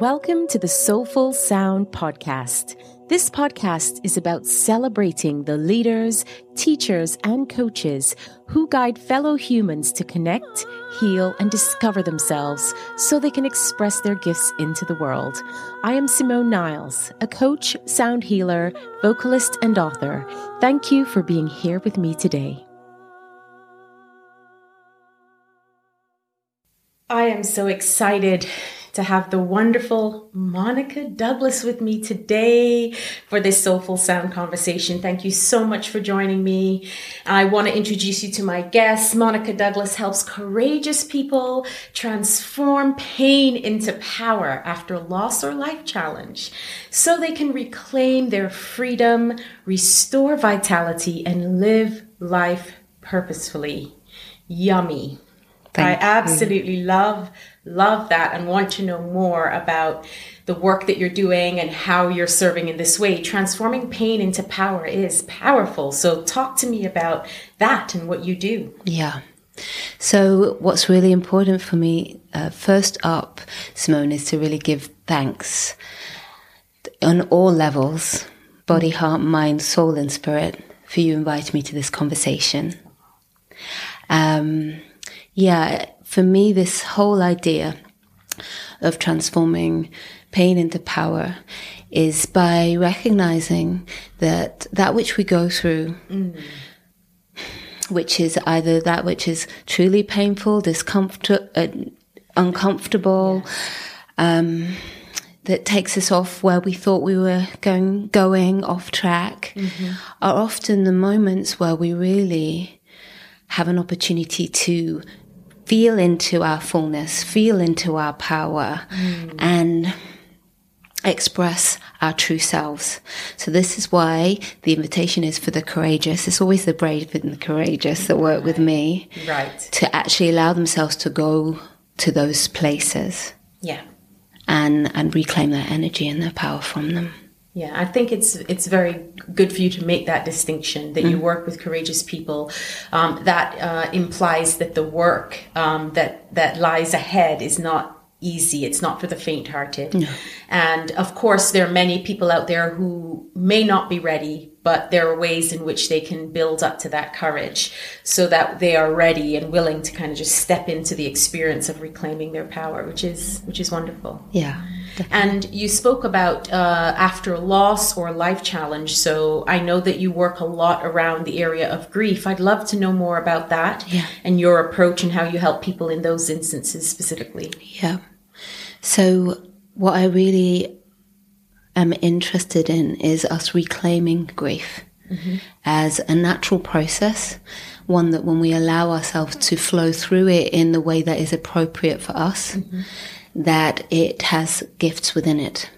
Welcome to the Soulful Sound Podcast. This podcast is about celebrating the leaders, teachers, and coaches who guide fellow humans to connect, heal, and discover themselves so they can express their gifts into the world. I am Simone Niles, a coach, sound healer, vocalist, and author. Thank you for being here with me today. I am so excited to have the wonderful Monica Douglas with me today for this Soulful Sound conversation. Thank you so much for joining me. I want to introduce you to my guest. Monica Douglas helps courageous people transform pain into power after loss or life challenge so they can reclaim their freedom, restore vitality, and live life purposefully. Yummy. Thank I absolutely you. love love that and want to know more about the work that you're doing and how you're serving in this way. Transforming pain into power is powerful. So talk to me about that and what you do. Yeah. So what's really important for me, uh, first up, Simone, is to really give thanks on all levels, body, heart, mind, soul, and spirit, for you inviting me to this conversation. Um, yeah, for me, this whole idea of transforming pain into power is by recognizing that that which we go through, mm. which is either that which is truly painful, discomfort, uh, uncomfortable, um, that takes us off where we thought we were going, going off track, mm-hmm. are often the moments where we really have an opportunity to feel into our fullness, feel into our power, mm. and express our true selves. So this is why the invitation is for the courageous. It's always the brave and the courageous that work with me. Right. To actually allow themselves to go to those places. Yeah. And and reclaim their energy and their power from them. Yeah, I think it's it's very good for you to make that distinction that mm. you work with courageous people. Um, that uh, implies that the work um, that that lies ahead is not easy. It's not for the faint-hearted. No. And of course, there are many people out there who may not be ready, but there are ways in which they can build up to that courage so that they are ready and willing to kind of just step into the experience of reclaiming their power, which is which is wonderful. Yeah. And you spoke about uh, after loss or life challenge. So I know that you work a lot around the area of grief. I'd love to know more about that yeah. and your approach and how you help people in those instances specifically. Yeah. So what I really am interested in is us reclaiming grief mm-hmm. as a natural process one that when we allow ourselves to flow through it in the way that is appropriate for us, mm-hmm that it has gifts within it.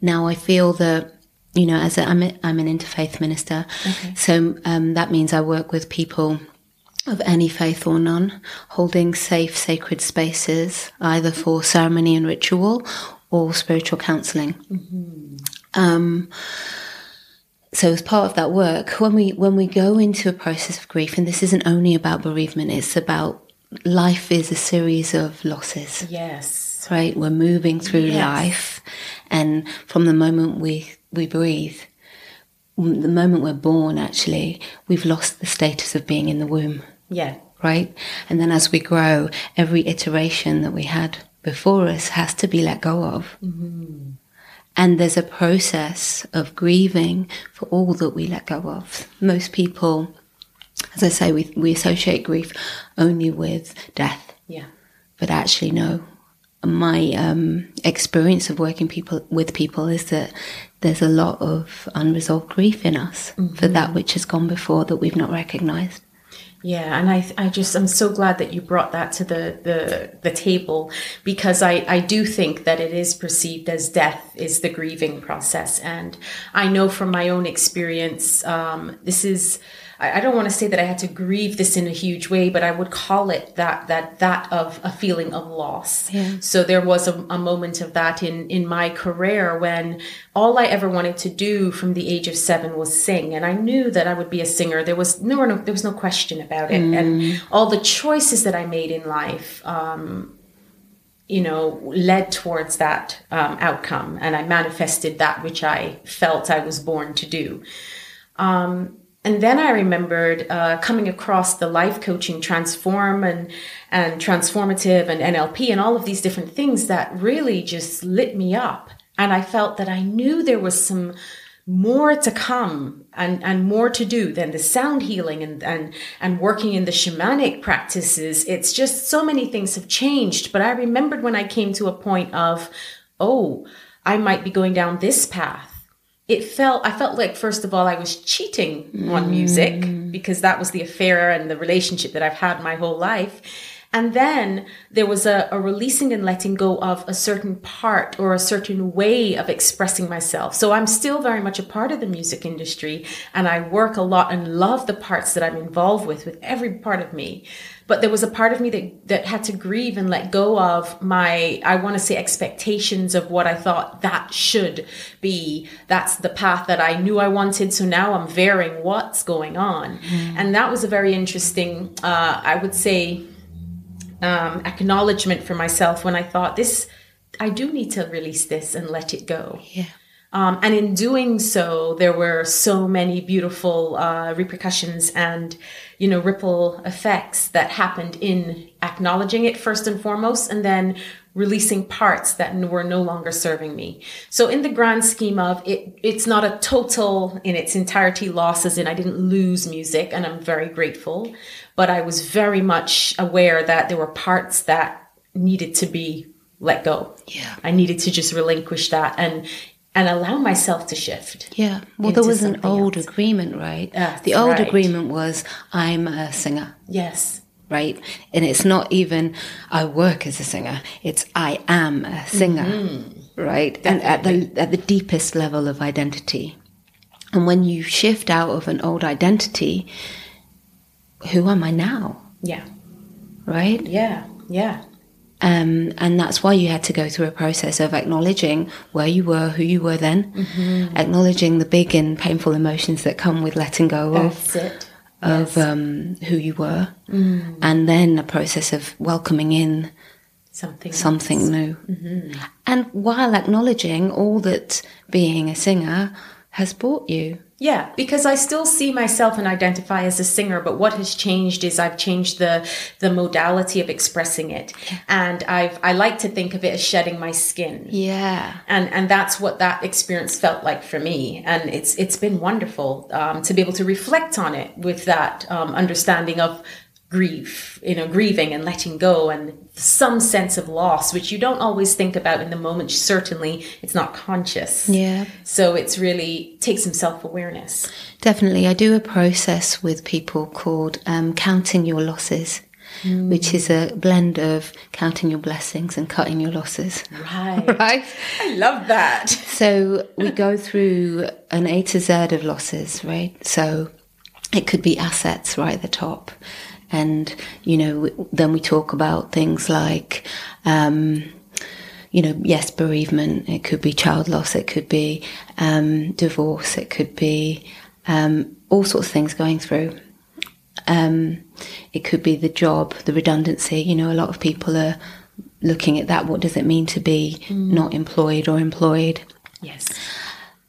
Now I feel that you know, as a, I'm, a, I'm an interfaith minister, okay. so um, that means I work with people of any faith or none, holding safe, sacred spaces, either for ceremony and ritual or spiritual counseling. Mm-hmm. Um, so as part of that work, when we when we go into a process of grief, and this isn't only about bereavement, it's about life is a series of losses. Yes right? We're moving through yes. life. And from the moment we, we breathe, the moment we're born, actually, we've lost the status of being in the womb. Yeah. Right? And then as we grow, every iteration that we had before us has to be let go of. Mm-hmm. And there's a process of grieving for all that we let go of. Most people, as I say, we, we associate grief only with death. Yeah. But actually, no, my um, experience of working people with people is that there's a lot of unresolved grief in us mm-hmm. for that which has gone before that we've not recognized. Yeah, and I, I just I'm so glad that you brought that to the the, the table because I, I do think that it is perceived as death is the grieving process, and I know from my own experience, um, this is I, don't want to say that I had to grieve this in a huge way, but I would call it that that that of a feeling of loss. Yeah. So there was a, a moment of that in in my career when all I ever wanted to do from the age of seven was sing, and I knew that I would be a singer. There was no, no there was no question about it, mm. and all the choices that I made in life. Um, you know, led towards that um, outcome, and I manifested that which I felt I was born to do. Um, and then I remembered uh, coming across the life coaching, transform and and transformative and NLP and all of these different things that really just lit me up. And I felt that I knew there was some more to come and, and more to do than the sound healing and, and, and working in the shamanic practices. It's just so many things have changed. But I remembered when I came to a point of, oh, I might be going down this path. It felt, I felt like, first of all, I was cheating mm. on music because that was the affair and the relationship that I've had my whole life. And then there was a, a, releasing and letting go of a certain part or a certain way of expressing myself. So I'm still very much a part of the music industry and I work a lot and love the parts that I'm involved with, with every part of me. But there was a part of me that, that had to grieve and let go of my, I want to say expectations of what I thought that should be. That's the path that I knew I wanted. So now I'm varying what's going on. Mm. And that was a very interesting, uh, I would say, um, acknowledgement for myself when I thought this, I do need to release this and let it go. Yeah. Um, and in doing so, there were so many beautiful uh, repercussions and, you know, ripple effects that happened in acknowledging it first and foremost, and then releasing parts that were no longer serving me. So in the grand scheme of it, it's not a total in its entirety loss as in I didn't lose music and I'm very grateful, but I was very much aware that there were parts that needed to be let go. Yeah. I needed to just relinquish that and and allow myself to shift. Yeah. Well, there was an old else. agreement, right? That's the old right. agreement was I'm a singer. Yes. Right. And it's not even I work as a singer. It's I am a singer. Mm-hmm. Right. Definitely. And at the at the deepest level of identity. And when you shift out of an old identity, who am I now? Yeah. Right? Yeah. Yeah. Um, and that's why you had to go through a process of acknowledging where you were, who you were then, mm-hmm. acknowledging the big and painful emotions that come with letting go that's of, it. of yes. um, who you were, mm. and then a process of welcoming in something something new. Mm-hmm. And while acknowledging all that being a singer has brought you. Yeah, because I still see myself and identify as a singer, but what has changed is I've changed the the modality of expressing it, and I've I like to think of it as shedding my skin. Yeah, and and that's what that experience felt like for me, and it's it's been wonderful um, to be able to reflect on it with that um, understanding of grief, you know, grieving and letting go and some sense of loss, which you don't always think about in the moment. Certainly, it's not conscious. Yeah. So it's really takes some self awareness. Definitely. I do a process with people called um, counting your losses. Mm. Which is a blend of counting your blessings and cutting your losses. Right. right. I love that. So we go through an A to Z of losses, right? So it could be assets right at the top. And, you know, then we talk about things like, um, you know, yes, bereavement, it could be child loss, it could be um, divorce, it could be um, all sorts of things going through. Um, it could be the job, the redundancy. You know, a lot of people are looking at that. What does it mean to be mm. not employed or employed? Yes.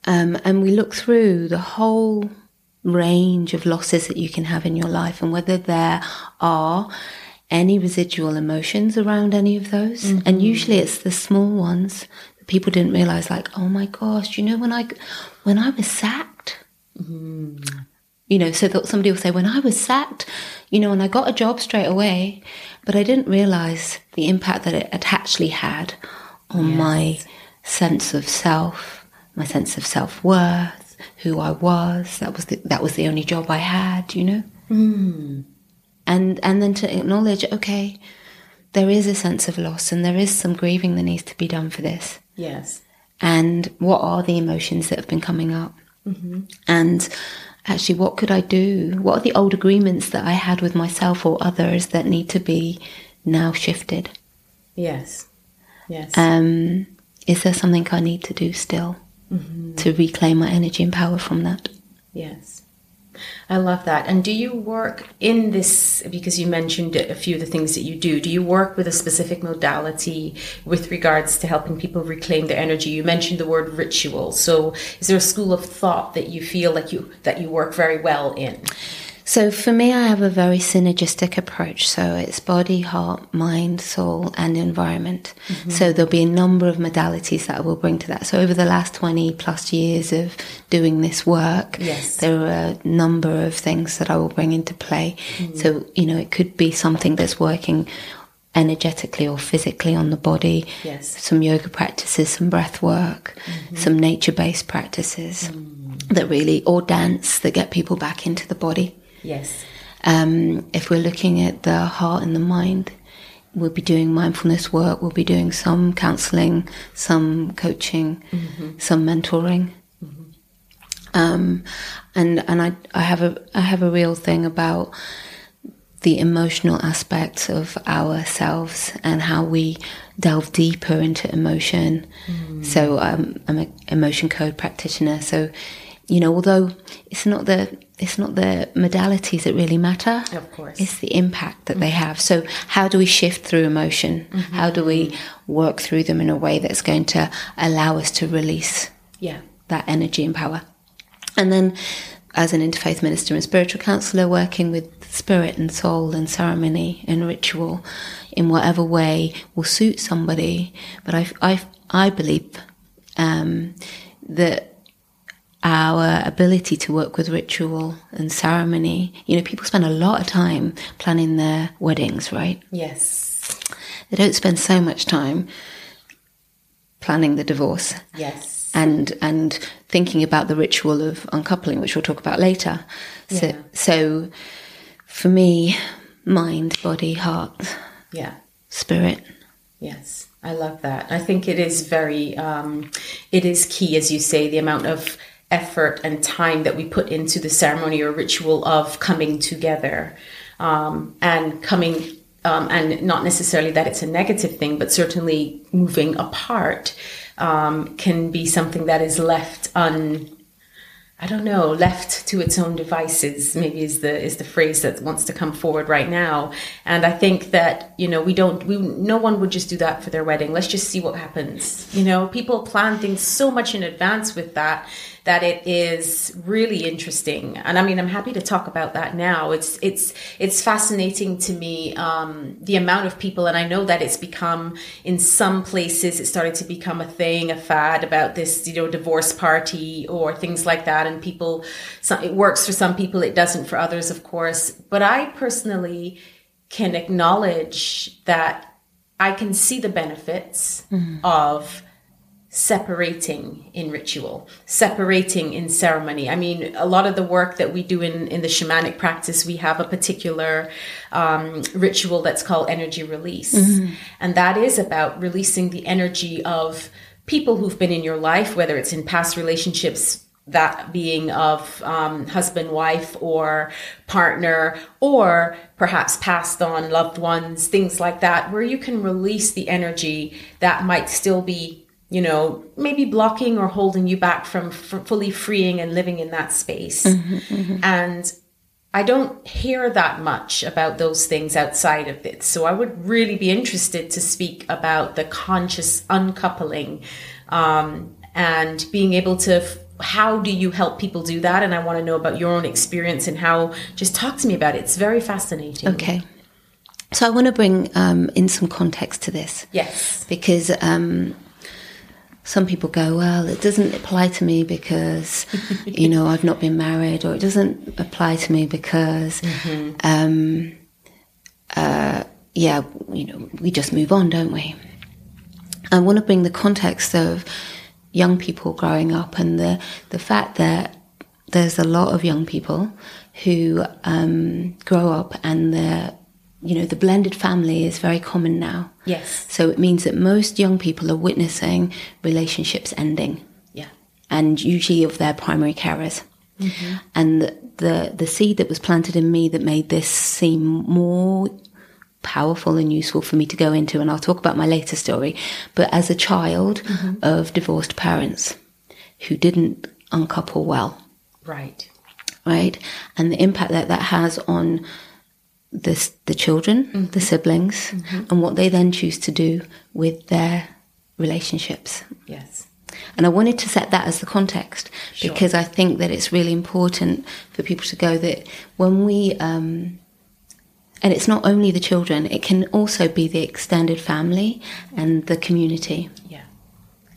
Um, and we look through the whole range of losses that you can have in your life and whether there are any residual emotions around any of those. Mm-hmm. And usually it's the small ones that people didn't realize, like, oh my gosh, you know, when I, when I was sacked, mm-hmm. you know, so that somebody will say, when I was sacked, you know, and I got a job straight away, but I didn't realize the impact that it had actually had on yes. my sense of self, my sense of self worth who I was. That was the, that was the only job I had, you know. Mm. And and then to acknowledge, okay, there is a sense of loss, and there is some grieving that needs to be done for this. Yes. And what are the emotions that have been coming up? Mm-hmm. And actually, what could I do? What are the old agreements that I had with myself or others that need to be now shifted? Yes. Yes. Um, is there something I need to do still? Mm-hmm. to reclaim my energy and power from that. Yes. I love that. And do you work in this, because you mentioned a few of the things that you do, do you work with a specific modality with regards to helping people reclaim their energy? You mentioned the word ritual. So is there a school of thought that you feel like you, that you work very well in? So for me, I have a very synergistic approach. So it's body, heart, mind, soul, and environment. Mm-hmm. So there'll be a number of modalities that I will bring to that. So over the last 20 plus years of doing this work, yes. there are a number of things that I will bring into play. Mm-hmm. So, you know, it could be something that's working energetically or physically on the body. Yes. Some yoga practices, some breath work, mm-hmm. some nature based practices mm. that really, or dance that get people back into the body. Yes. Um, if we're looking at the heart and the mind, we'll be doing mindfulness work, we'll be doing some counseling, some coaching, mm-hmm. some mentoring. Mm-hmm. Um, and and I, I have a I have a real thing about the emotional aspects of ourselves and how we delve deeper into emotion. Mm. So um, I'm an emotion code practitioner. So you know, although it's not the it's not the modalities that really matter. Of course, it's the impact that mm-hmm. they have. So, how do we shift through emotion? Mm-hmm. How do we work through them in a way that's going to allow us to release yeah that energy and power? And then, as an interfaith minister and spiritual counselor, working with spirit and soul and ceremony and ritual in whatever way will suit somebody. But I I I believe um, that our ability to work with ritual and ceremony. You know, people spend a lot of time planning their weddings, right? Yes. They don't spend so much time planning the divorce. Yes. And and thinking about the ritual of uncoupling, which we'll talk about later. So yeah. so for me, mind, body, heart. Yeah. Spirit. Yes. I love that. I think it is very um, it is key, as you say, the amount of effort and time that we put into the ceremony or ritual of coming together um, and coming um, and not necessarily that it's a negative thing but certainly moving apart um, can be something that is left un I don't know, left to its own devices, maybe is the is the phrase that wants to come forward right now. And I think that, you know, we don't we no one would just do that for their wedding. Let's just see what happens. You know, people plan things so much in advance with that that it is really interesting. And I mean, I'm happy to talk about that now. It's it's it's fascinating to me um, the amount of people, and I know that it's become in some places it started to become a thing, a fad about this, you know, divorce party or things like that. And people, some, it works for some people, it doesn't for others, of course. But I personally can acknowledge that I can see the benefits mm-hmm. of separating in ritual, separating in ceremony. I mean, a lot of the work that we do in, in the shamanic practice, we have a particular um, ritual that's called energy release. Mm-hmm. And that is about releasing the energy of people who've been in your life, whether it's in past relationships, that being of um, husband, wife, or partner, or perhaps passed on loved ones, things like that, where you can release the energy that might still be you know, maybe blocking or holding you back from f- fully freeing and living in that space. Mm-hmm, mm-hmm. And I don't hear that much about those things outside of it. So I would really be interested to speak about the conscious uncoupling um, and being able to. F- how do you help people do that? And I want to know about your own experience and how. Just talk to me about it. It's very fascinating. Okay. So I want to bring um, in some context to this. Yes. Because um, some people go, well, it doesn't apply to me because, you know, I've not been married, or it doesn't apply to me because, mm-hmm. um, uh, yeah, you know, we just move on, don't we? I want to bring the context of young people growing up and the the fact that there's a lot of young people who um, grow up and they're you know, the blended family is very common now. Yes. So it means that most young people are witnessing relationships ending. Yeah. And usually of their primary carers. Mm-hmm. And the the seed that was planted in me that made this seem more powerful and useful for me to go into, and I'll talk about my later story. But as a child mm-hmm. of divorced parents who didn't uncouple well, right, right? And the impact that that has on the, the children, mm-hmm. the siblings, mm-hmm. and what they then choose to do with their relationships. Yes. And I wanted to set that as the context sure. because I think that it's really important for people to go that when we, um, and it's not only the children, it can also be the extended family and the community. Yeah.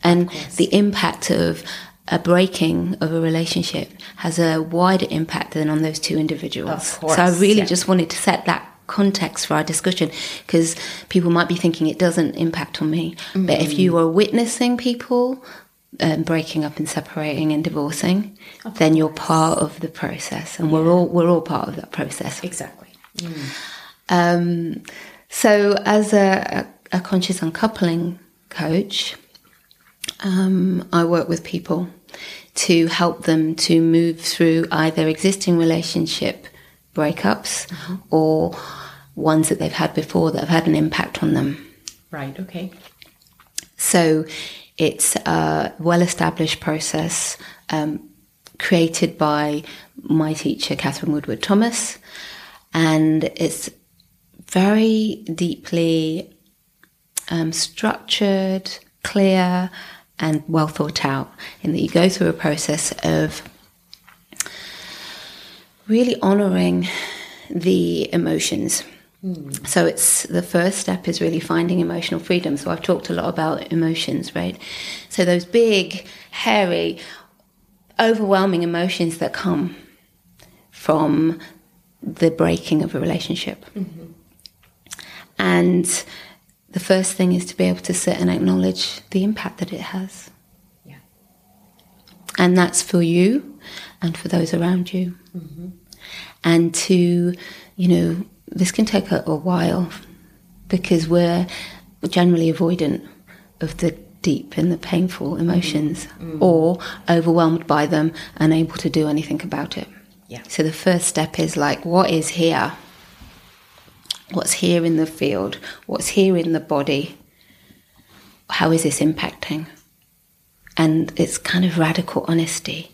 And the impact of a breaking of a relationship has a wider impact than on those two individuals. so I really yeah. just wanted to set that context for our discussion because people might be thinking it doesn't impact on me. Mm-hmm. But if you are witnessing people um, breaking up and separating and divorcing, of then you're part of the process, and yeah. we're all we're all part of that process. Exactly. Mm. Um, so, as a, a, conscious uncoupling coach, um, I work with people to help them to move through either existing relationship breakups mm-hmm. or ones that they've had before that have had an impact on them. Right. Okay. So it's a well established process um, created by my teacher, Katherine Woodward Thomas, and it's very deeply um, structured, clear, and well thought out in that you go through a process of really honoring the emotions so it's the first step is really finding emotional freedom. So I've talked a lot about emotions, right? So those big, hairy, overwhelming emotions that come from the breaking of a relationship. Mm-hmm. And the first thing is to be able to sit and acknowledge the impact that it has. Yeah. And that's for you and for those around you. Mm-hmm. And to, you know, this can take a, a while because we're generally avoidant of the deep and the painful emotions mm. Mm. or overwhelmed by them, unable to do anything about it. Yeah. So the first step is like, what is here? What's here in the field? What's here in the body? How is this impacting? And it's kind of radical honesty.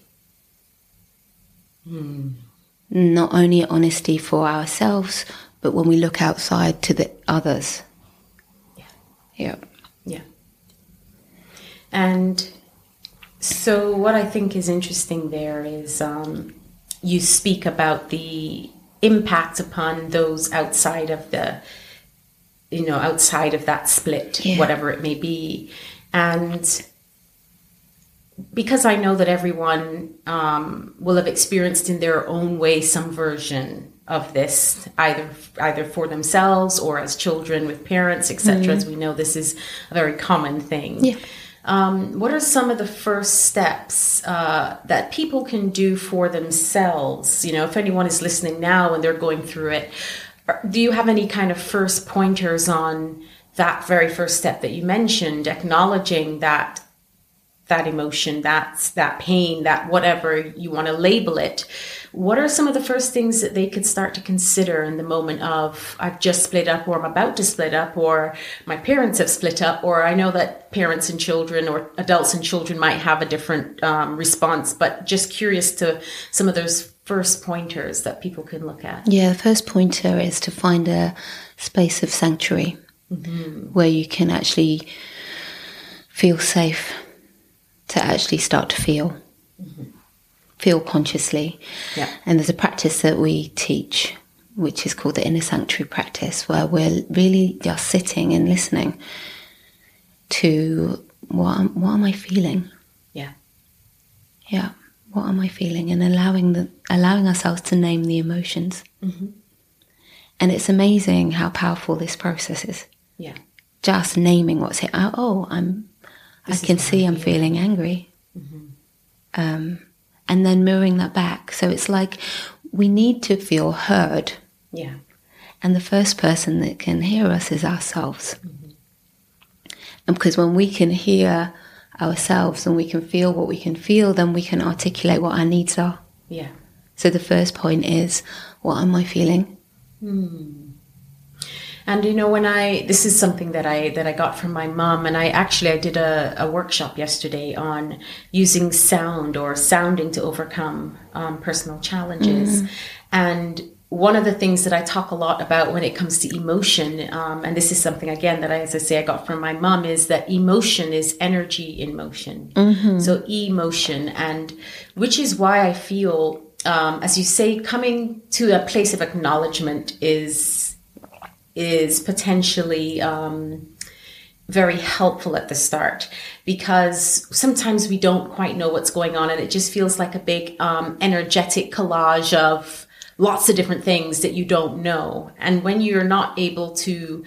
Mm. Not only honesty for ourselves, but when we look outside to the others. Yeah. Yeah. Yeah. And so, what I think is interesting there is um, you speak about the impact upon those outside of the, you know, outside of that split, yeah. whatever it may be. And because I know that everyone um, will have experienced in their own way some version of this either either for themselves or as children with parents etc mm-hmm. as we know this is a very common thing yeah. Um, what are some of the first steps uh, that people can do for themselves? You know if anyone is listening now and they're going through it do you have any kind of first pointers on that very first step that you mentioned acknowledging that that emotion that's that pain that whatever you want to label it what are some of the first things that they could start to consider in the moment of I've just split up or I'm about to split up or my parents have split up or I know that parents and children or adults and children might have a different um, response but just curious to some of those first pointers that people can look at yeah the first pointer is to find a space of sanctuary mm-hmm. where you can actually feel safe to actually start to feel mm-hmm feel consciously. Yeah. And there's a practice that we teach, which is called the inner sanctuary practice, where we're really just sitting and listening to what am, what am I feeling? Yeah. Yeah. What am I feeling? And allowing the allowing ourselves to name the emotions. Mm-hmm. And it's amazing how powerful this process is. Yeah. Just naming what's here. Oh, I'm. I can see I'm feeling angry. Mm-hmm. Um, and then mirroring that back. So it's like we need to feel heard. Yeah. And the first person that can hear us is ourselves. Mm-hmm. And because when we can hear ourselves and we can feel what we can feel, then we can articulate what our needs are. Yeah. So the first point is what am I feeling? Hmm. And you know, when I this is something that I that I got from my mom, and I actually I did a, a workshop yesterday on using sound or sounding to overcome um, personal challenges, mm. and one of the things that I talk a lot about when it comes to emotion, um, and this is something again that I, as I say, I got from my mom, is that emotion is energy in motion. Mm-hmm. So emotion, and which is why I feel, um, as you say, coming to a place of acknowledgement is is potentially um, very helpful at the start because sometimes we don't quite know what's going on, and it just feels like a big um, energetic collage of lots of different things that you don't know. And when you're not able to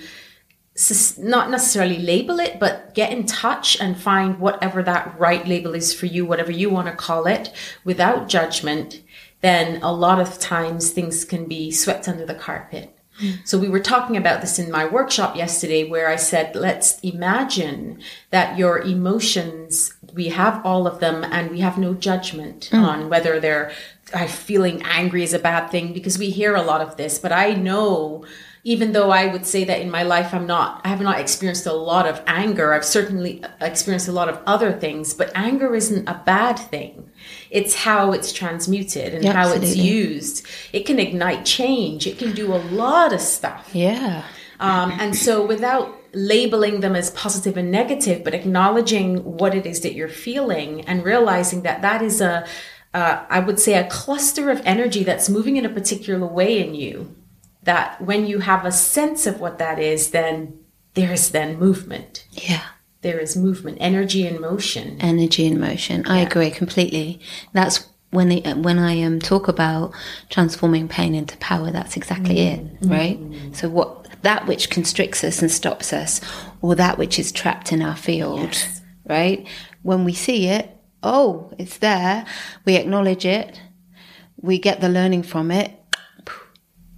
not necessarily label it, but get in touch and find whatever that right label is for you, whatever you want to call it, without judgment, then a lot of times things can be swept under the carpet. So we were talking about this in my workshop yesterday where I said, let's imagine that your emotions, we have all of them and we have no judgment mm. on whether they're I feeling angry is a bad thing because we hear a lot of this, but I know even though I would say that in my life I'm not I have not experienced a lot of anger. I've certainly experienced a lot of other things, but anger isn't a bad thing. It's how it's transmuted and yeah, how absolutely. it's used. It can ignite change. It can do a lot of stuff. Yeah. Um, and so without labeling them as positive and negative, but acknowledging what it is that you're feeling and realizing that that is a uh, I would say, a cluster of energy that's moving in a particular way in you. That when you have a sense of what that is, then there is then movement. Yeah. There is movement, energy in motion. Energy in motion. I agree completely. That's when the, when I um, talk about transforming pain into power. That's exactly mm. it, right? Mm. So what that which constricts us and stops us, or that which is trapped in our field, yes. right? When we see it, oh, it's there. We acknowledge it. We get the learning from it.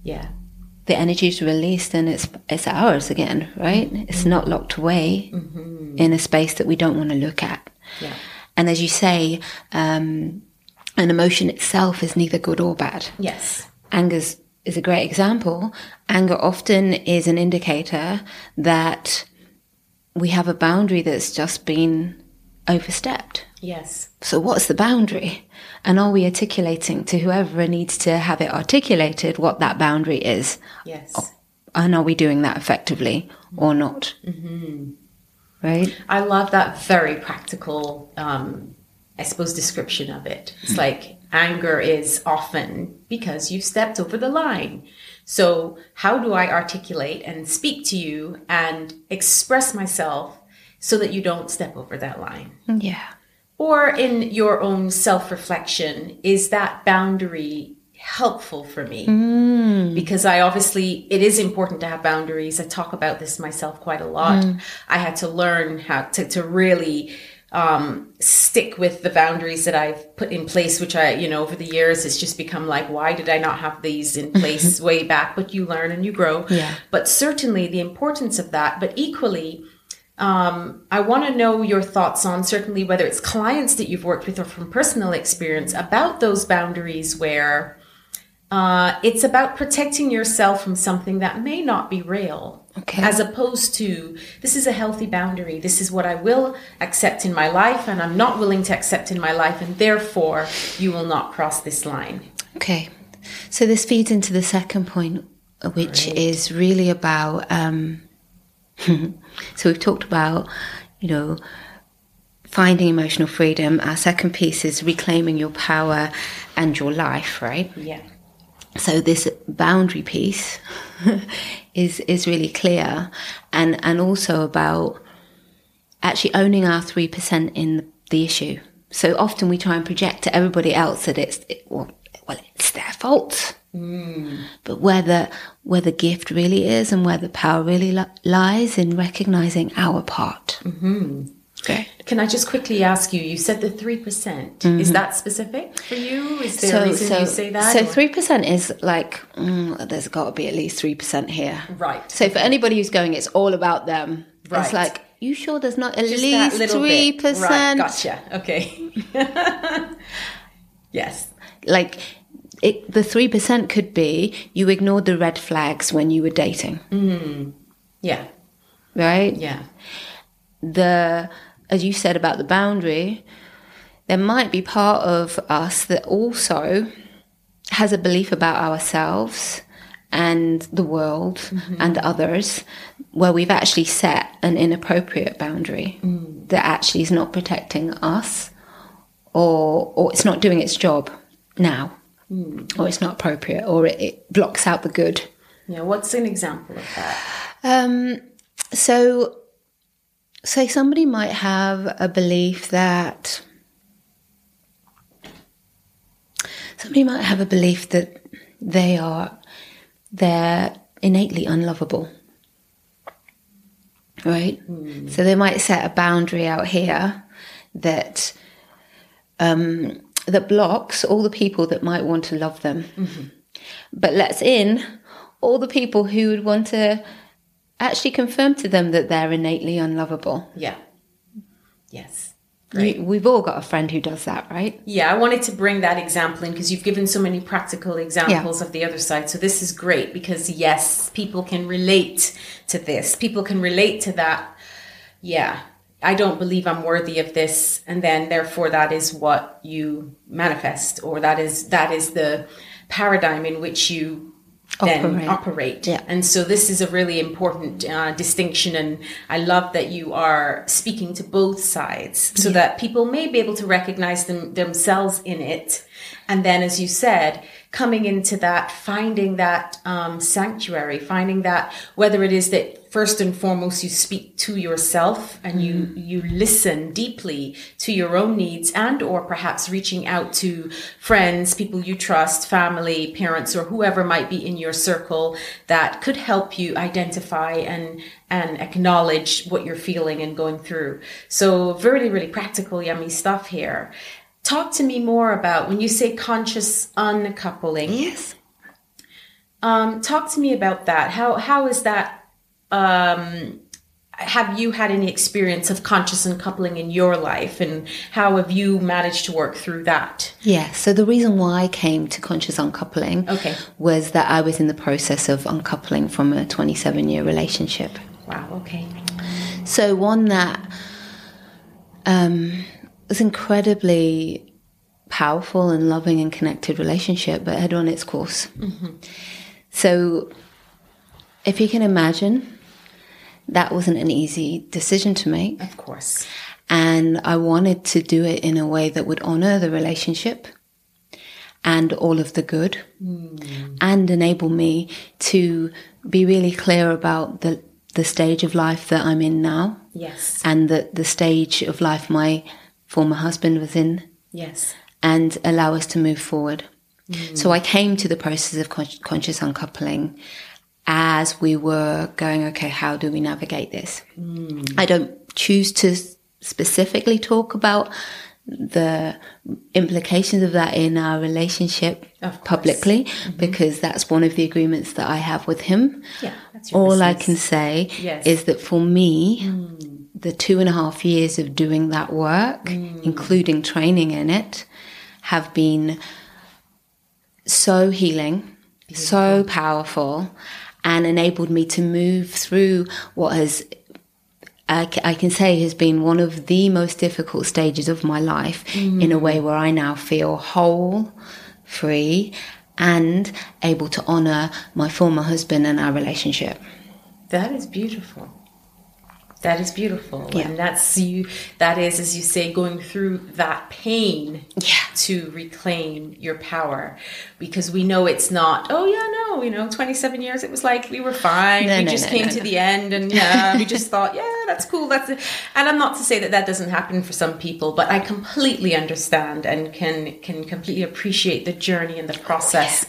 Yeah. The energy is released and it's it's ours again, right? Mm-hmm. It's not locked away mm-hmm. in a space that we don't want to look at. Yeah. And as you say, um, an emotion itself is neither good or bad. Yes. Anger's is a great example. Anger often is an indicator that we have a boundary that's just been overstepped. Yes. So, what's the boundary? And are we articulating to whoever needs to have it articulated what that boundary is? Yes. And are we doing that effectively or not? Mm-hmm. Right? I love that very practical, um, I suppose, description of it. It's like anger is often because you've stepped over the line. So, how do I articulate and speak to you and express myself so that you don't step over that line? Yeah or in your own self reflection, is that boundary helpful for me? Mm. Because I obviously, it is important to have boundaries. I talk about this myself quite a lot. Mm. I had to learn how to, to really um, stick with the boundaries that I've put in place, which I, you know, over the years, it's just become like, why did I not have these in place way back? But you learn and you grow. Yeah. But certainly the importance of that, but equally, um, I want to know your thoughts on certainly whether it's clients that you've worked with or from personal experience about those boundaries where uh, it's about protecting yourself from something that may not be real. Okay. As opposed to, this is a healthy boundary. This is what I will accept in my life, and I'm not willing to accept in my life, and therefore you will not cross this line. Okay. So this feeds into the second point, which right. is really about um, so we've talked about, you know, finding emotional freedom. Our second piece is reclaiming your power and your life, right? Yeah. So this boundary piece is is really clear, and and also about actually owning our three percent in the issue. So often we try and project to everybody else that it's it, well, well, it's their fault. Mm. But where the where the gift really is and where the power really li- lies in recognizing our part. Mm-hmm. Okay. Can I just quickly ask you? You said the three percent. Mm-hmm. Is that specific for you? Is there so, a reason so, you say that? So three percent is like mm, there's got to be at least three percent here. Right. So for anybody who's going, it's all about them. Right. It's like you sure there's not at just least three percent? Right. Gotcha. Okay. yes. Like it, the 3% could be you ignored the red flags when you were dating. Mm. Yeah. Right? Yeah. The, as you said about the boundary, there might be part of us that also has a belief about ourselves and the world mm-hmm. and others where we've actually set an inappropriate boundary mm. that actually is not protecting us or or it's not doing its job now or it's not appropriate or it, it blocks out the good Yeah. What's an example of that? um, so, say somebody might have a belief that somebody might have a belief that they are they're innately unlovable, right? So they might set a boundary out here that um, that blocks all the people that might want to love them, mm-hmm. but lets in all the people who would want to actually confirm to them that they're innately unlovable. Yeah. Yes. You, we've all got a friend who does that, right? Yeah, I wanted to bring that example in because you've given so many practical examples of the other side. So this is great because yes, people can relate to this. People can relate to that. Yeah, I don't believe I'm worthy of this, and then therefore that is what you manifest, or that is that is the paradigm in which you then Operate. operate. Yeah. And so this is a really important uh, distinction, and I love that you are speaking to both sides, so that people may be able to recognize them themselves in it, and then, as you said, coming into that, finding that um, sanctuary, finding that whether it is that first and foremost you speak to yourself and you you listen deeply to your own needs and or perhaps reaching out to friends people you trust family parents or whoever might be in your circle that could help you identify and and acknowledge what you're feeling and going through so really really practical yummy stuff here talk to me more about when you say conscious uncoupling Yes. um, talk to me about that. How how is that? Um, have you had any experience of conscious uncoupling in your life, and how have you managed to work through that? Yeah. So the reason why I came to conscious uncoupling Okay. was that I was in the process of uncoupling from a 27 year relationship. Wow. Okay. So one that um, was incredibly powerful and loving and connected relationship, but had run its course. So if you can imagine, that wasn't an easy decision to make. Of course. And I wanted to do it in a way that would honor the relationship and all of the good hmm. and enable me to be really clear about the, the stage of life that I'm in now Yes. and the, the stage of life my former husband was in Yes. and allow us to move forward. Hmm. So I came to the process of con- conscious uncoupling as we were going, okay, how do we navigate this? I don't choose to specifically talk about the implications of that in our relationship publicly because that's one of the agreements that I have with him. Yeah. All I can say Yes. is that for me, the two and a half years of doing that work, including training in it, have been so healing, so powerful, and enabled me to move through what has. I can say has been one of the most difficult stages of my life in a mm. way where I now feel whole, free, and able to honor my former husband and our relationship. That is beautiful. That is beautiful. Yeah. And that's you that is as you say going through that pain Yeah. to reclaim your power because we know it's not oh yeah no you know 27 years it was like we were fine No, we no, just no, came to the end and yeah we just thought yeah that's cool that's it. and I'm not to say that that doesn't happen for some people but I completely understand and can can completely appreciate the journey and the process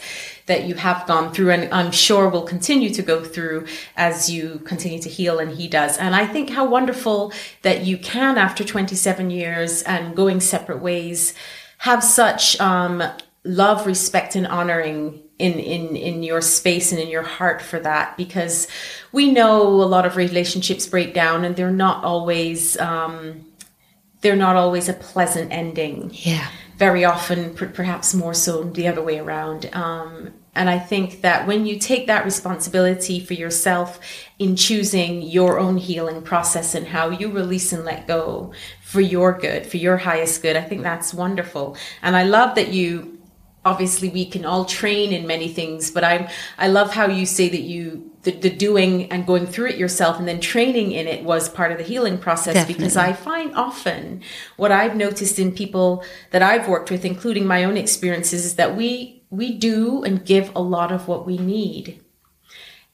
that you have gone through and I'm sure will continue to go through as you continue to heal and he does. And I think how wonderful that you can, after 27 years and going separate ways, have such um, love, respect, and honoring in, in, in your space and in your heart for that because we know a lot of relationships break down and they're not always. Um, they're not always a pleasant ending. Yeah. Very often, per- perhaps more so the other way around. Um, and I think that when you take that responsibility for yourself in choosing your own healing process and how you release and let go for your good, for your highest good, I think that's wonderful. And I love that you obviously we can all train in many things, but I I love how you say that you the, the doing and going through it yourself and then training in it was part of the healing process Definitely. because I find often what I've noticed in people that I've worked with, including my own experiences, is that we we do and give a lot of what we need.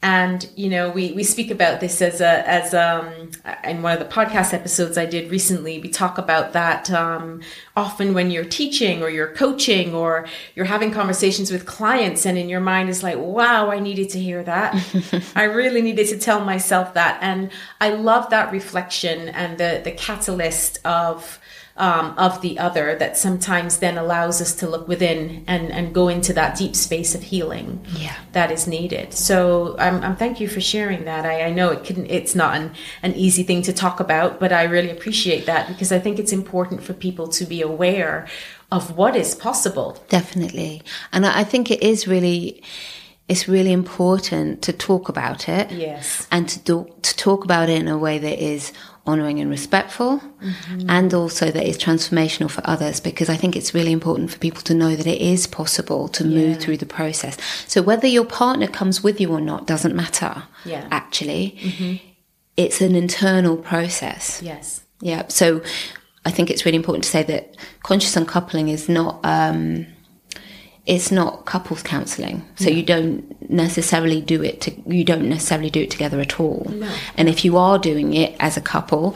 And you know, we we speak about this as a as um in one of the podcast episodes I did recently. We talk about that um, often when you're teaching or you're coaching or you're having conversations with clients, and in your mind is like, "Wow, I needed to hear that. I really needed to tell myself that." And I love that reflection and the the catalyst of um, of the other that sometimes then allows us to look within and, and go into that deep space of healing Yeah. that is needed. So I'm, I'm thank you for sharing that. I, I know it can it's not an, an easy thing to talk about, but I really appreciate that because I think it's important for people to be aware of what is possible. Definitely. And I I think it is really, it's really important to talk about it. Yes. And to, do, to talk about it in a way that is honoring and respectful and also that is transformational for others because I think it's really important for people to know that it is possible to move through the process. So whether your partner comes with you or not doesn't matter. Yeah. Actually, it's an internal process. Yes. Yeah. So I think it's really important to say that conscious uncoupling is not um, it's not couples counselling. So you don't necessarily do it. To, you don't necessarily do it together at all. No. And if you are doing it as a couple,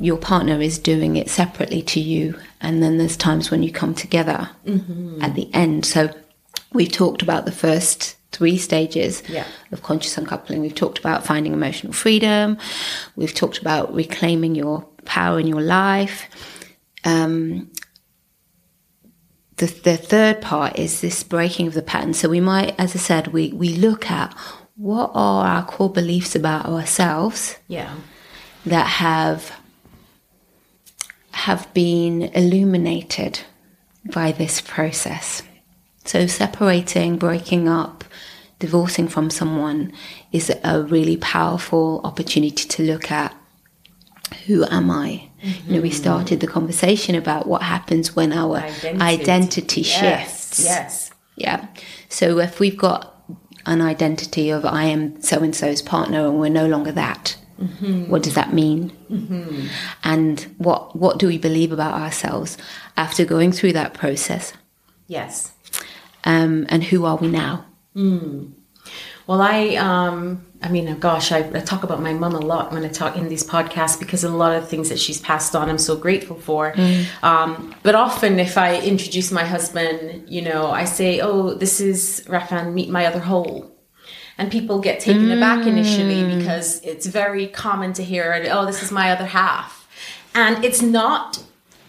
your partner is doing it separately to you, and then there's times when you come together at the end. So we've talked about the first three stages Yeah. of conscious uncoupling. We've talked about finding emotional freedom. We've talked about reclaiming your power in your life. Um, the, the third part is this breaking of the pattern. So we might, as I said, we, we look at what are our core beliefs about ourselves Yeah. that have have been illuminated by this process. So separating, breaking up, divorcing from someone is a really powerful opportunity to look at who am I? You know, we started the conversation about what happens when our identity, Yes. shifts. Yes. yes. Yeah. So if we've got an identity of I am so and so's partner and we're no longer that, what does that mean? And what what do we believe about ourselves after going through that process? Yes. Um, and who are we now? Well, I, um, I mean, gosh, I, I talk about my mom a lot when I talk in these podcasts because a lot of things that she's passed on, I'm so grateful for. Um, but often, if I introduce my husband, you know, I say, "Oh, this is Rafan, meet my other whole." And people get taken aback initially because it's very common to hear, "Oh, this is my other half," and it's not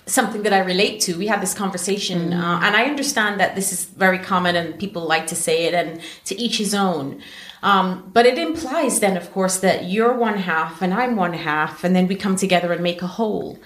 something that I relate to. We had this conversation, uh, and I understand that this is very common and people like to say it, and to each his own. Um, but it implies then, of course, that you're one half and I'm one half, and then we come together and make a whole.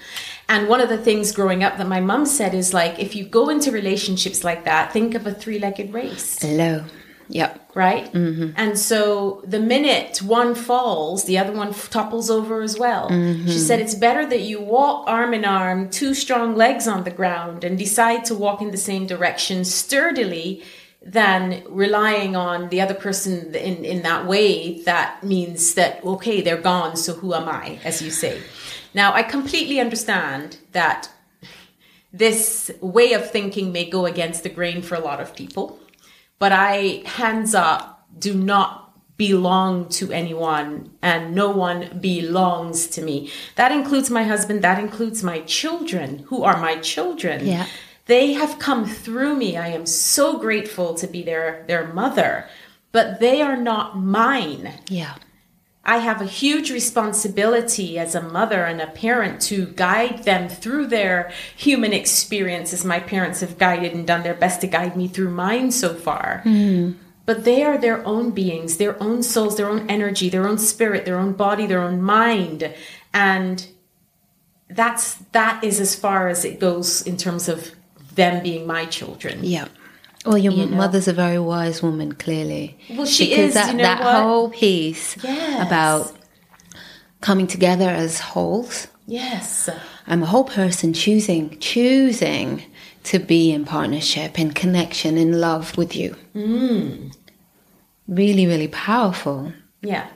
And one of the things growing up that my mum said is like, if you go into relationships like that, think of a three legged race Hello. Yep. right? And so the minute one falls, the other one f- topples over as well. She said it's better that you walk arm in arm, two strong legs on the ground, and decide to walk in the same direction sturdily than relying on the other person in, in that way. That means that, okay, they're gone, so who am I, as you say. Now, I completely understand that this way of thinking may go against the grain for a lot of people but I, hands up, do not belong to anyone and no one belongs to me. That includes my husband, that includes my children, who are my children. Yeah. They have come through me. I am so grateful to be their, their mother, but they are not mine. Yeah. I have a huge responsibility as a mother and a parent to guide them through their human experiences. My parents have guided and done their best to guide me through mine so far. Hmm. But they are their own beings, their own souls, their own energy, their own spirit, their own body, their own mind. And that's that is as far as it goes in terms of them being my children. Yeah. Well, your You know? mother's a very wise woman, clearly. Well, she because is, That, you know that what? whole piece Yes. about coming together as wholes. Yes. I'm a whole person choosing, choosing to be in partnership, in connection, in love with you. Mm. Really, really powerful. Yeah.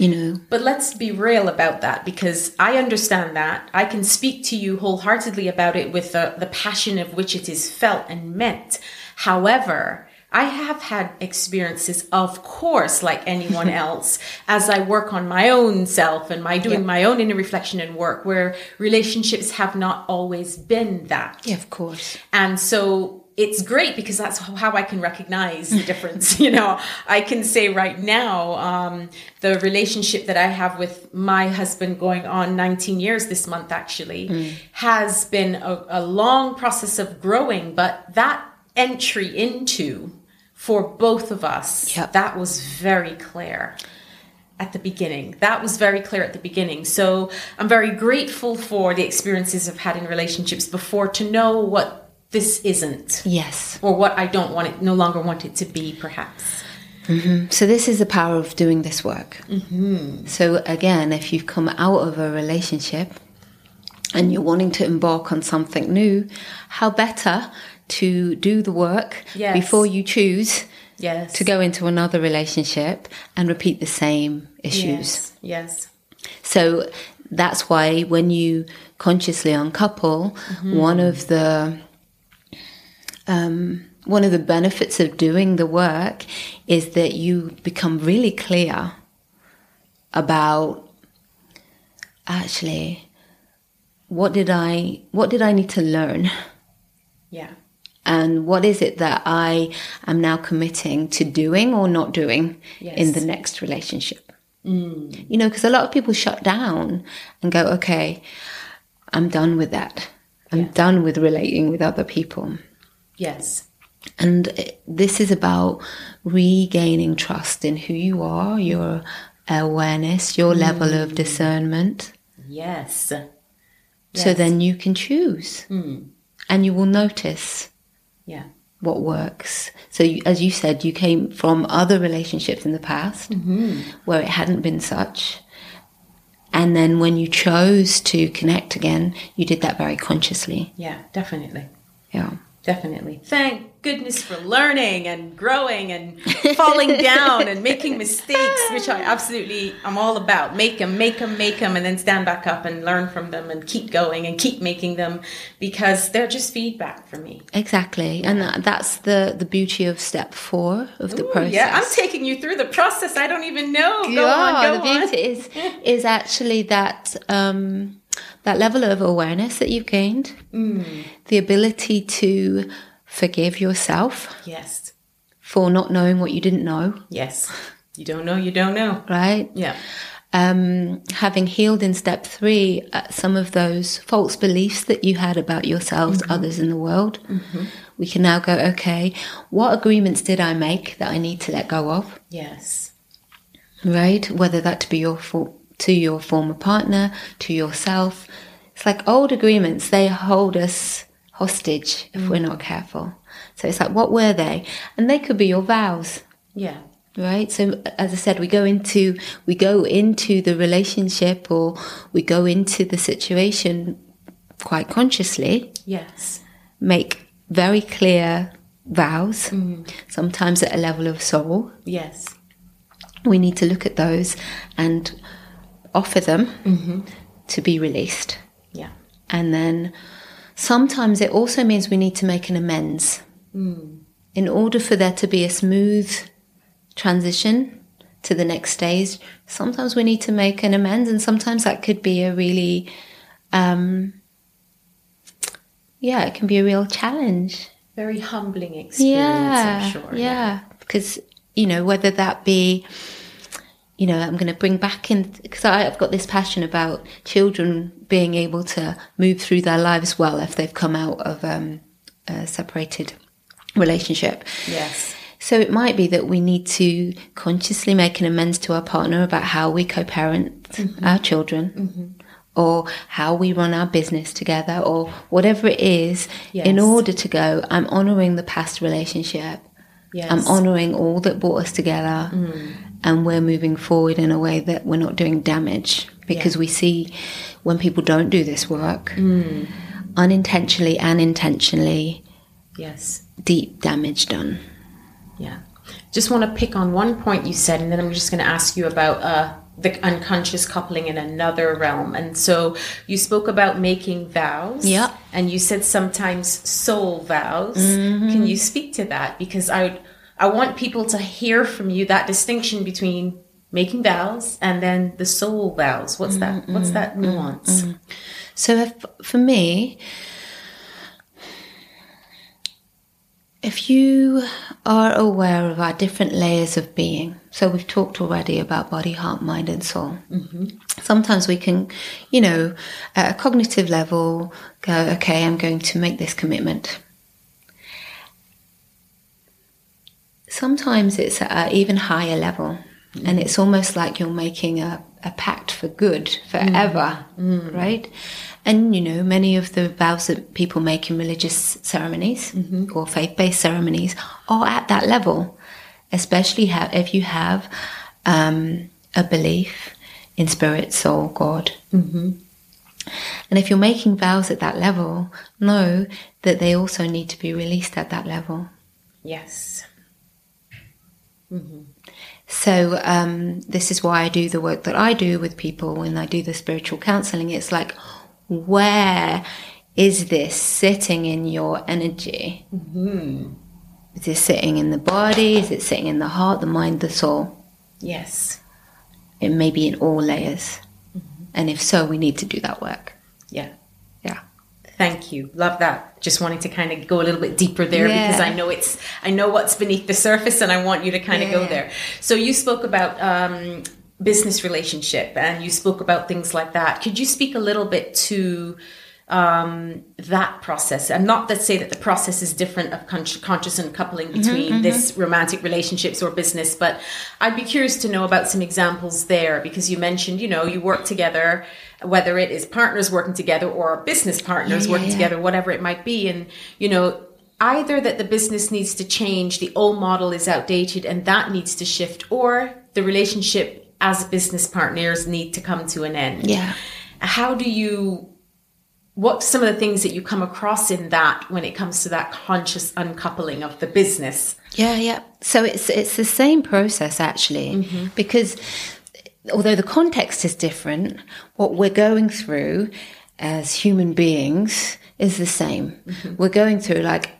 You know. But let's be real about that because I understand that. I can speak to you wholeheartedly about it with the, the passion of which it is felt and meant. However, I have had experiences, of course, like anyone else, as I work on my own self and my doing Yeah. my own inner reflection and work where relationships have not always been that. Yeah, of course. And so it's great because that's how I can recognize the difference. you know, I can say right now, um, the relationship that I have with my husband going on 19 years this month actually has been a, a long process of growing, but that entry into for both of us, Yep. that was very clear at the beginning. That was very clear at the beginning. So I'm very grateful for the experiences I've had in relationships before to know what this isn't Yes. or what I don't want it, no longer want it to be, perhaps. So this is the power of doing this work. Mm-hmm. So again, if you've come out of a relationship and you're wanting to embark on something new, how better to do the work Yes. before you choose Yes. to go into another relationship and repeat the same issues. Yes. Yes. So that's why when you consciously uncouple, one of the um, one of the benefits of doing the work is that you become really clear about actually what did I what did I need to learn Yeah. and what is it that I am now committing to doing or not doing Yes. in the next relationship. You know, because a lot of people shut down and go, okay, I'm done with that. I'm Yeah. done with relating with other people. Yes. And this is about regaining trust in who you are, your awareness, your level of mm. discernment. Yes. So Yes. then you can choose mm. and you will notice Yeah. what works. So, you, as you said, you came from other relationships in the past mm-hmm. where it hadn't been such. And then when you chose to connect again, you did that very consciously. Yeah. Definitely. Yeah. Definitely. Thank goodness for learning and growing and falling down and making mistakes, which I absolutely I'm all about. Make them, make them, make them, and then stand back up and learn from them and keep going and keep making them because they're just feedback for me. Exactly. And that, that's the, the beauty of step four of the Ooh, process. Yeah, I'm taking you through the process. I don't even know. Go Yeah, on, go the on. beauty is is actually that um, that level of awareness that you've gained, Mm. the ability to forgive yourself Yes. for not knowing what you didn't know, Yes. You don't know, you don't know. right? Yeah. Um, having healed in step three uh, some of those false beliefs that you had about yourselves, others in the world, we can now go, okay, what agreements did I make that I need to let go of? Yes. right? Whether that to be your for, to your former partner, to yourself. It's like old agreements; they hold us hostage if we're mm. not careful. So it's like, what were they? And they could be your vows, Yeah. right? So as I said, we go into we go into the relationship or we go into the situation quite consciously, Yes. make very clear vows, mm. sometimes at a level of soul, Yes. we need to look at those and offer them to be released. Yeah. And then sometimes it also means we need to make an amends. In order for there to be a smooth transition to the next stage, sometimes we need to make an amends, and sometimes that could be a really, um, yeah, it can be a real challenge. Very humbling experience, Yeah, I'm sure. yeah, because you know whether that be, you know, I'm going to bring back in because I've got this passion about children being able to move through their lives well if they've come out of um, a separated relationship. Yes. So it might be that we need to consciously make an amends to our partner about how we co-parent our children, or how we run our business together or whatever it is. In order to go i'm honoring the past relationship Yes. i'm honoring all that brought us together and we're moving forward in a way that we're not doing damage because we see when people don't do this work unintentionally and intentionally yes. deep damage done Yeah. Just want to pick on one point you said, and then I'm just going to ask you about uh, the unconscious coupling in another realm. And so you spoke about making vows. Yeah. And you said sometimes soul vows. Can you speak to that? Because I, I want people to hear from you that distinction between making vows and then the soul vows. What's that? What's that nuance? So if, for me, if you are aware of our different layers of being, so we've talked already about body, heart, mind, and soul. Mm-hmm. Sometimes we can, you know, at a cognitive level, go, okay, I'm going to make this commitment. Sometimes it's at an even higher level, mm. and it's almost like you're making a, a pact for good forever, mm. Mm. right? And you know, many of the vows that people make in religious ceremonies or faith based ceremonies are at that level, especially ha- if you have um, a belief in spirit, soul, God. And if you're making vows at that level, know that they also need to be released at that level. Yes. So um, this is why I do the work that I do with people when I do the spiritual counseling. It's like, where is this sitting in your energy? Is it sitting in the body? Is it sitting in the heart, the mind, the soul? Yes. It may be in all layers. And if so, we need to do that work. Yeah. Yeah. Thank you. Love that. Just wanting to kind of go a little bit deeper there Yeah. because I know it's I know what's beneath the surface and I want you to kind of go there. So you spoke about um, business relationship and you spoke about things like that. Could you speak a little bit to um, that process and not to say that the process is different of con- conscious coupling between this romantic relationships or business, but I'd be curious to know about some examples there because you mentioned, you know, you work together, whether it is partners working together or business partners Yeah, yeah, working yeah. together, whatever it might be. And, you know, either that the business needs to change, the old model is outdated and that needs to shift, or the relationship as business partners need to come to an end. Yeah. How do you what's some of the things that you come across in that when it comes to that conscious uncoupling of the business? Yeah, yeah. So it's it's the same process actually, mm-hmm. because although the context is different, what we're going through as human beings is the same. Mm-hmm. We're going through like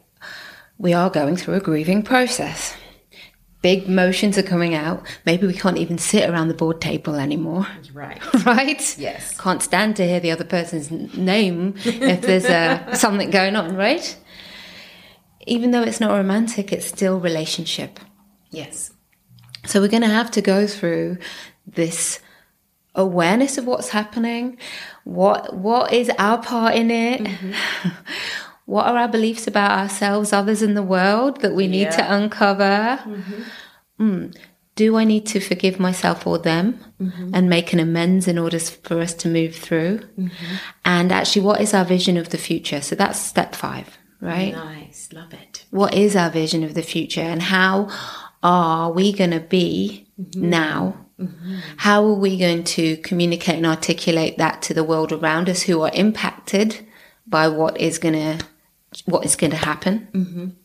we are going through a grieving process. Big emotions are coming out. Maybe we can't even sit around the board table anymore. Right. Right? Yes. Can't stand to hear the other person's name if there's uh, something going on, right? Even though it's not romantic, it's still relationship. Yes. So we're going to have to go through this awareness of what's happening. What what is our part in it? what are our beliefs about ourselves, others in the world that we need to uncover? Mm-hmm. Mm. Do I need to forgive myself or them mm-hmm. and make an amends in order for us to move through? Mm-hmm. And actually, what is our vision of the future? So that's step five, right? Nice. Love it. what is our vision of the future and how are we going to be now? How are we going to communicate and articulate that to the world around us who are impacted by what is going to what is going to happen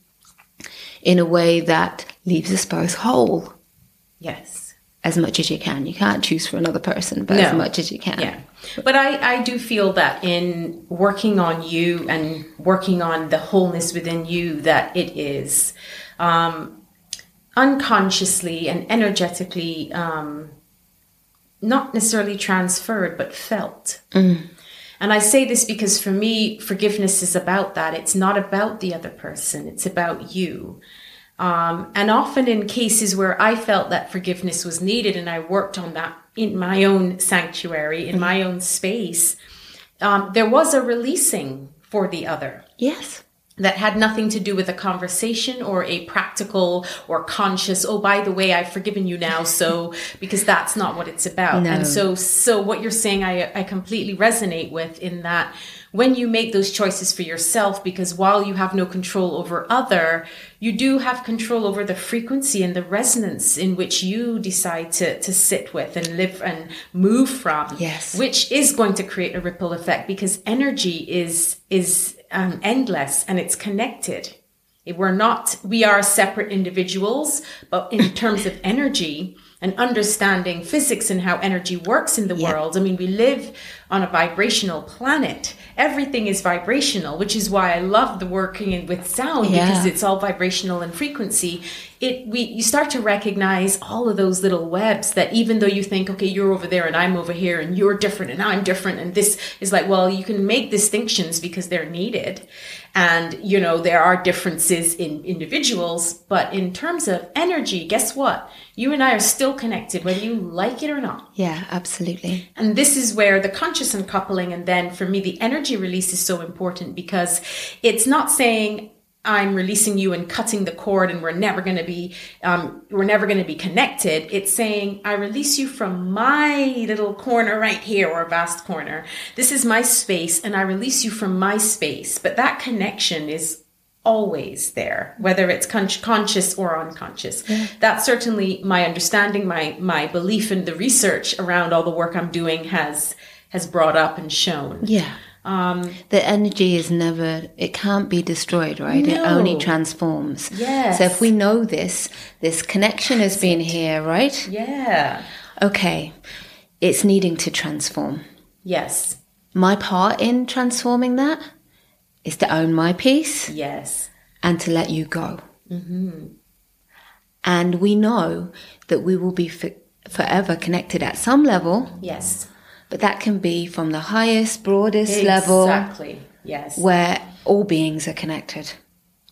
in a way that leaves us both whole Yes. as much as you can. You can't choose for another person, but as much as you can. Yeah. But I, I do feel that in working on you and working on the wholeness within you, that it is um, unconsciously and energetically um, not necessarily transferred, but felt. And I say this because for me, forgiveness is about that. It's not about the other person, it's about you. Um, and often in cases where I felt that forgiveness was needed and I worked on that in my own sanctuary, in my own space, um, there was a releasing for the other. Yes. That had nothing to do with a conversation or a practical or conscious oh by the way i've forgiven you now so because that's not what it's about No. and so so what you're saying i i completely resonate with in that when you make those choices for yourself because while you have no control over other you do have control over the frequency and the resonance in which you decide to to sit with and live and move from Yes. which is going to create a ripple effect because energy is is um, endless and it's connected. We're not, we are separate individuals, but in terms of energy and understanding physics and how energy works in the world, I mean, we live on a vibrational planet. Everything is vibrational, which is why I love the working in, with sound Yeah. because it's all vibrational and frequency. It, we, you start to recognize all of those little webs that even though you think, okay, you're over there and I'm over here and you're different and I'm different and this is like, well, you can make distinctions because they're needed. And, you know, there are differences in individuals, but in terms of energy, guess what? You and I are still connected, whether you like it or not. Yeah, absolutely. And this is where the conscious uncoupling and then for me, the energy release is so important because it's not saying, I'm releasing you and cutting the cord and we're never going to be, um, we're never going to be connected. It's saying, I release you from my little corner right here or vast corner. This is my space and I release you from my space. But that connection is always there, whether it's con- conscious or unconscious. That's certainly my understanding, my, my belief in the research around all the work I'm doing has, has brought up and shown. Yeah. Um, The energy is never, it can't be destroyed, right? No. It only transforms. Yes. So if we know this, this connection has been here, right? yeah. Okay. It's needing to transform. Yes. My part in transforming that is to own my peace Yes. and to let you go. Mm-hmm. And we know that we will be for, forever connected at some level, Yes. But that can be from the highest, broadest level Exactly. Yes. where all beings are connected,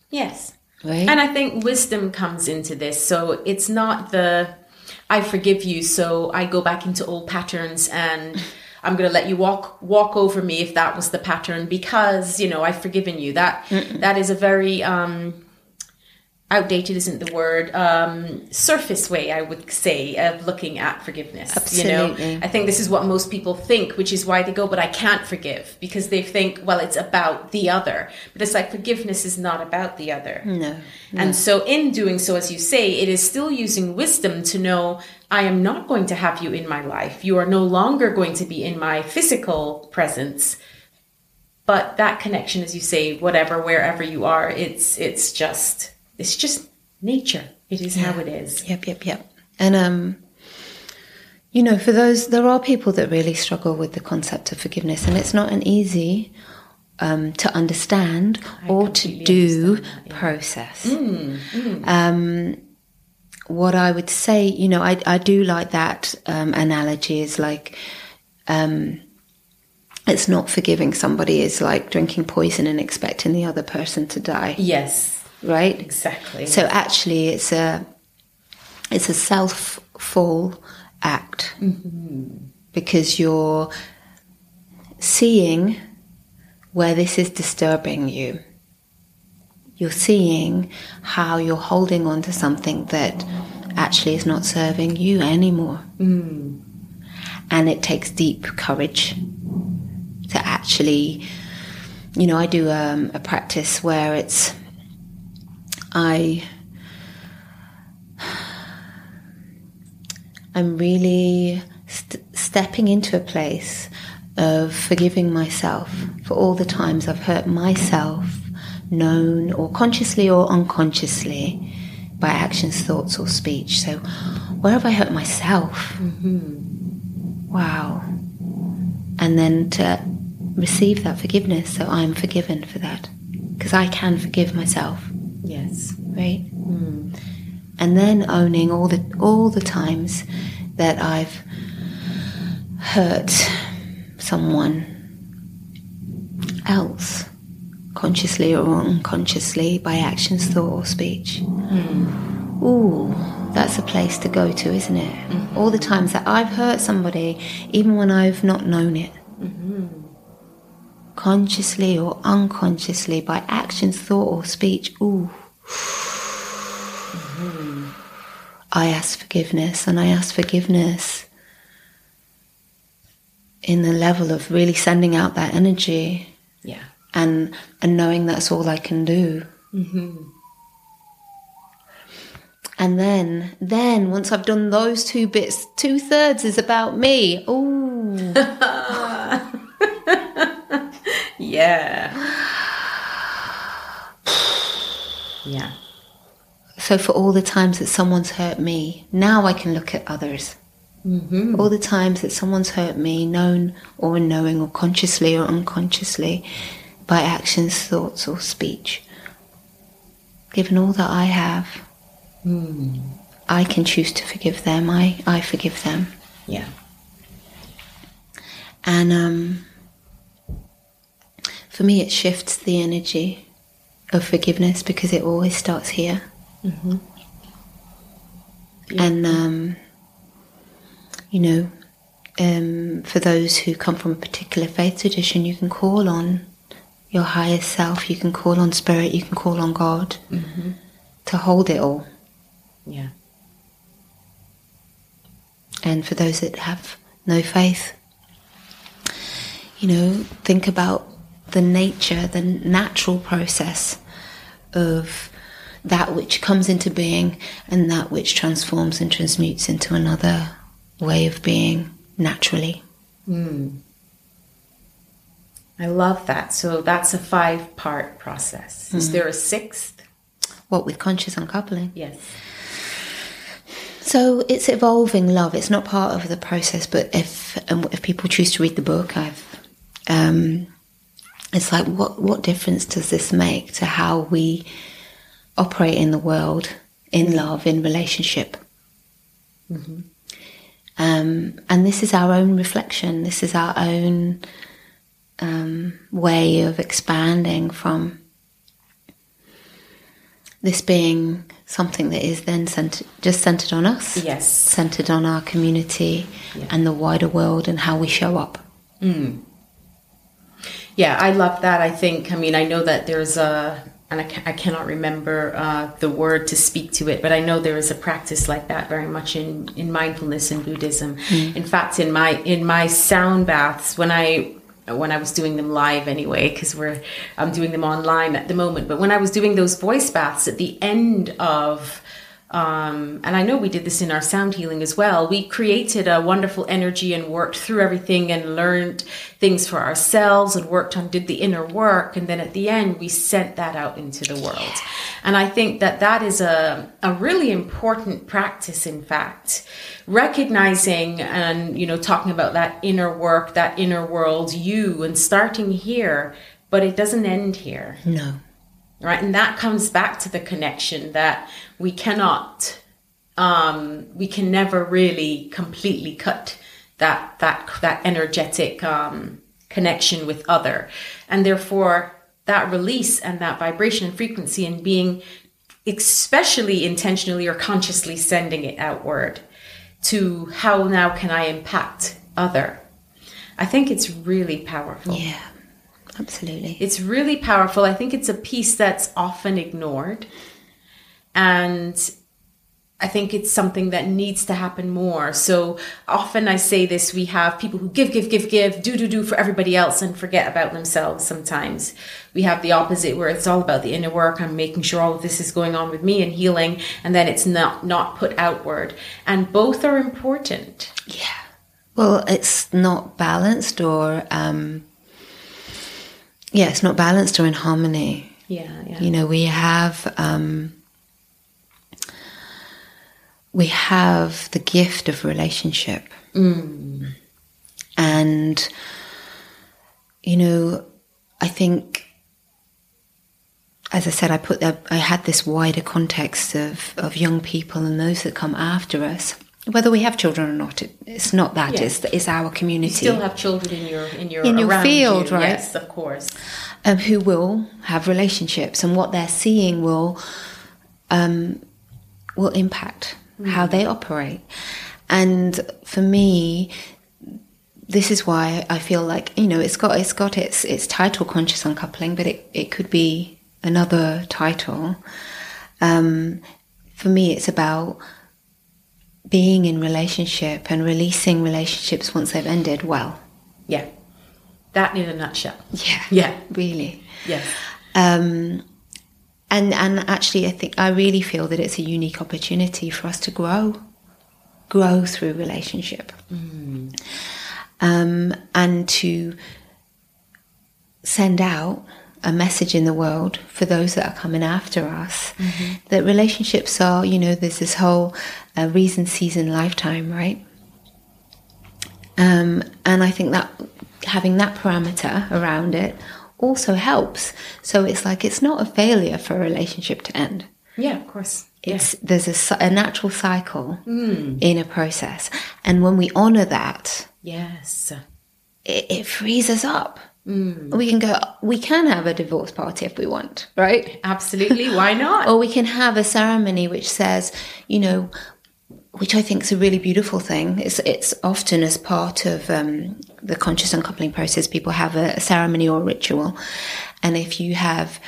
Yes. right? And I think wisdom comes into this. So it's not the I forgive you, so I go back into old patterns and I'm going to let you walk walk over me if that was the pattern because, you know, I've forgiven you. That that is a very um outdated isn't the word um surface way i would say of looking at forgiveness you Absolutely. know i think this is what most people think which is why they go but i can't forgive because they think well it's about the other but it's like forgiveness is not about the other no. and so, in doing so, as you say, it is still using wisdom to know I am not going to have you in my life. You are no longer going to be in my physical presence. But that connection, as you say, whatever, wherever you are, it's it's just it's just nature. It is how it is. Yep, yep, yep. And um, you know, for those, there are people that really struggle with the concept of forgiveness, and it's not an easy um, to understand or to do that, yeah. process. Um, what I would say, you know, I I do like that um, analogy. Is like. Um, it's not forgiving somebody is like drinking poison and expecting the other person to die, Yes, right? exactly. So actually, it's a it's a self full act because you're seeing where this is disturbing you. You're seeing how you're holding on to something that actually is not serving you anymore. And it takes deep courage to actually, you know, I do um, a practice where it's I I'm really st- stepping into a place of forgiving myself for all the times I've hurt myself, known or consciously or unconsciously by actions, thoughts, or speech. So, where have I hurt myself? Mm-hmm. Wow. And then to receive that forgiveness, so I'm forgiven for that. Because I can forgive myself yes, right? And then owning all the all the times that I've hurt someone else, consciously or unconsciously, by actions, thought, or speech. Hmm. Ooh, that's a place to go to, isn't it? Mm-hmm. All the times that I've hurt somebody, even when I've not known it. Mm-hmm. Consciously or unconsciously, by actions, thought, or speech, ooh, mm-hmm. I ask forgiveness, and I ask forgiveness in the level of really sending out that energy. Yeah. And and knowing that's all I can do. Mm-hmm. And then, then once I've done those two bits, two thirds is about me. Ooh. yeah. yeah. So for all the times that someone's hurt me, now I can look at others. Mm-hmm. All the times that someone's hurt me, known or unknowing, or consciously or unconsciously, by actions, thoughts, or speech. Given all that I have, mm. I can choose to forgive them. I, I forgive them. Yeah. And um, for me, it shifts the energy of forgiveness because it always starts here. Mm-hmm. Yeah. And um, you know, um, for those who come from a particular faith tradition, you can call on your higher self, you can call on spirit, you can call on God mm-hmm. to hold it all. Yeah. And for those that have no faith, you know, think about the nature, the natural process of that which comes into being and that which transforms and transmutes into another way of being naturally. Mm. I love that. So that's a five part process. Mm. Is there a sixth? What with conscious uncoupling? Yes. So it's evolving love. It's not part of the process, but if um, if people choose to read the book, I've um, it's like what what difference does this make to how we operate in the world, in love, in relationship? Mm-hmm. Um, and this is our own reflection. This is our own um, way of expanding from this being something that is then centered, just centered on us. Yes. Centered on our community yeah. and the wider world and how we show up. Mm. Yeah, I love that. I think, I mean, I know that there's a, and I, I cannot remember uh, the word to speak to it, but I know there is a practice like that very much in, in mindfulness and Buddhism. Mm. In fact, in my in my sound baths, when I when I was doing them live anyway, because we're I'm doing them online at the moment. But when I was doing those voice baths at the end of um, and I know we did this in our sound healing as well. We created a wonderful energy and worked through everything and learned things for ourselves and worked on, did the inner work. And then at the end, we sent that out into the world. And I think that that is a, a really important practice, in fact, recognizing and, you know, talking about that inner work, that inner world, you, and starting here, but it doesn't end here. No right and that comes back to the connection that we cannot um, we can never really completely cut that that that energetic um, connection with other and therefore that release and that vibration and frequency and being especially intentionally or consciously sending it outward to how now can i impact other i think it's really powerful yeah Absolutely. It's really powerful. I think it's a piece that's often ignored. And I think it's something that needs to happen more. So often I say this we have people who give, give, give, give, do, do, do for everybody else and forget about themselves sometimes. We have the opposite where it's all about the inner work. I'm making sure all of this is going on with me and healing, and then it's not, not put outward. And both are important. Yeah. Well, it's not balanced or um, yeah, it's not balanced or in harmony. Yeah, yeah. You know, we have um, we have the gift of relationship, mm. and you know, I think, as I said, I put that I had this wider context of of young people and those that come after us whether we have children or not, it, it's not that. Yeah. It's, it's our community. You still have children in your in your in your field, you. right? Yes, of course. Um, who will have relationships, and what they're seeing will um, will impact mm. how they operate. And for me, this is why I feel like you know it's got it's got its its title conscious uncoupling, but it, it could be another title. Um, for me, it's about being in relationship and releasing relationships once they've ended well. Yeah. That in a nutshell. Yeah. Yeah. Really. Yes. Um, and and actually, I think I really feel that it's a unique opportunity for us to grow, grow through relationship, Mm. um, and to send out a message in the world for those that are coming after us that relationships are, you know, there's this whole uh, reason, season, lifetime, right? Um, and I think that having that parameter around it also helps. So it's like it's not a failure for a relationship to end. Yeah, of course. Yeah. There's a, a natural cycle in a process, and when we honor that, Yes. it, it frees us up. We can go. We can have a divorce party if we want, right? Absolutely. Why not? Or we can have a ceremony which says, you know, which I think is a really beautiful thing. It's it's often as part of um, the conscious uncoupling process. People have a, a ceremony or a ritual, and if you have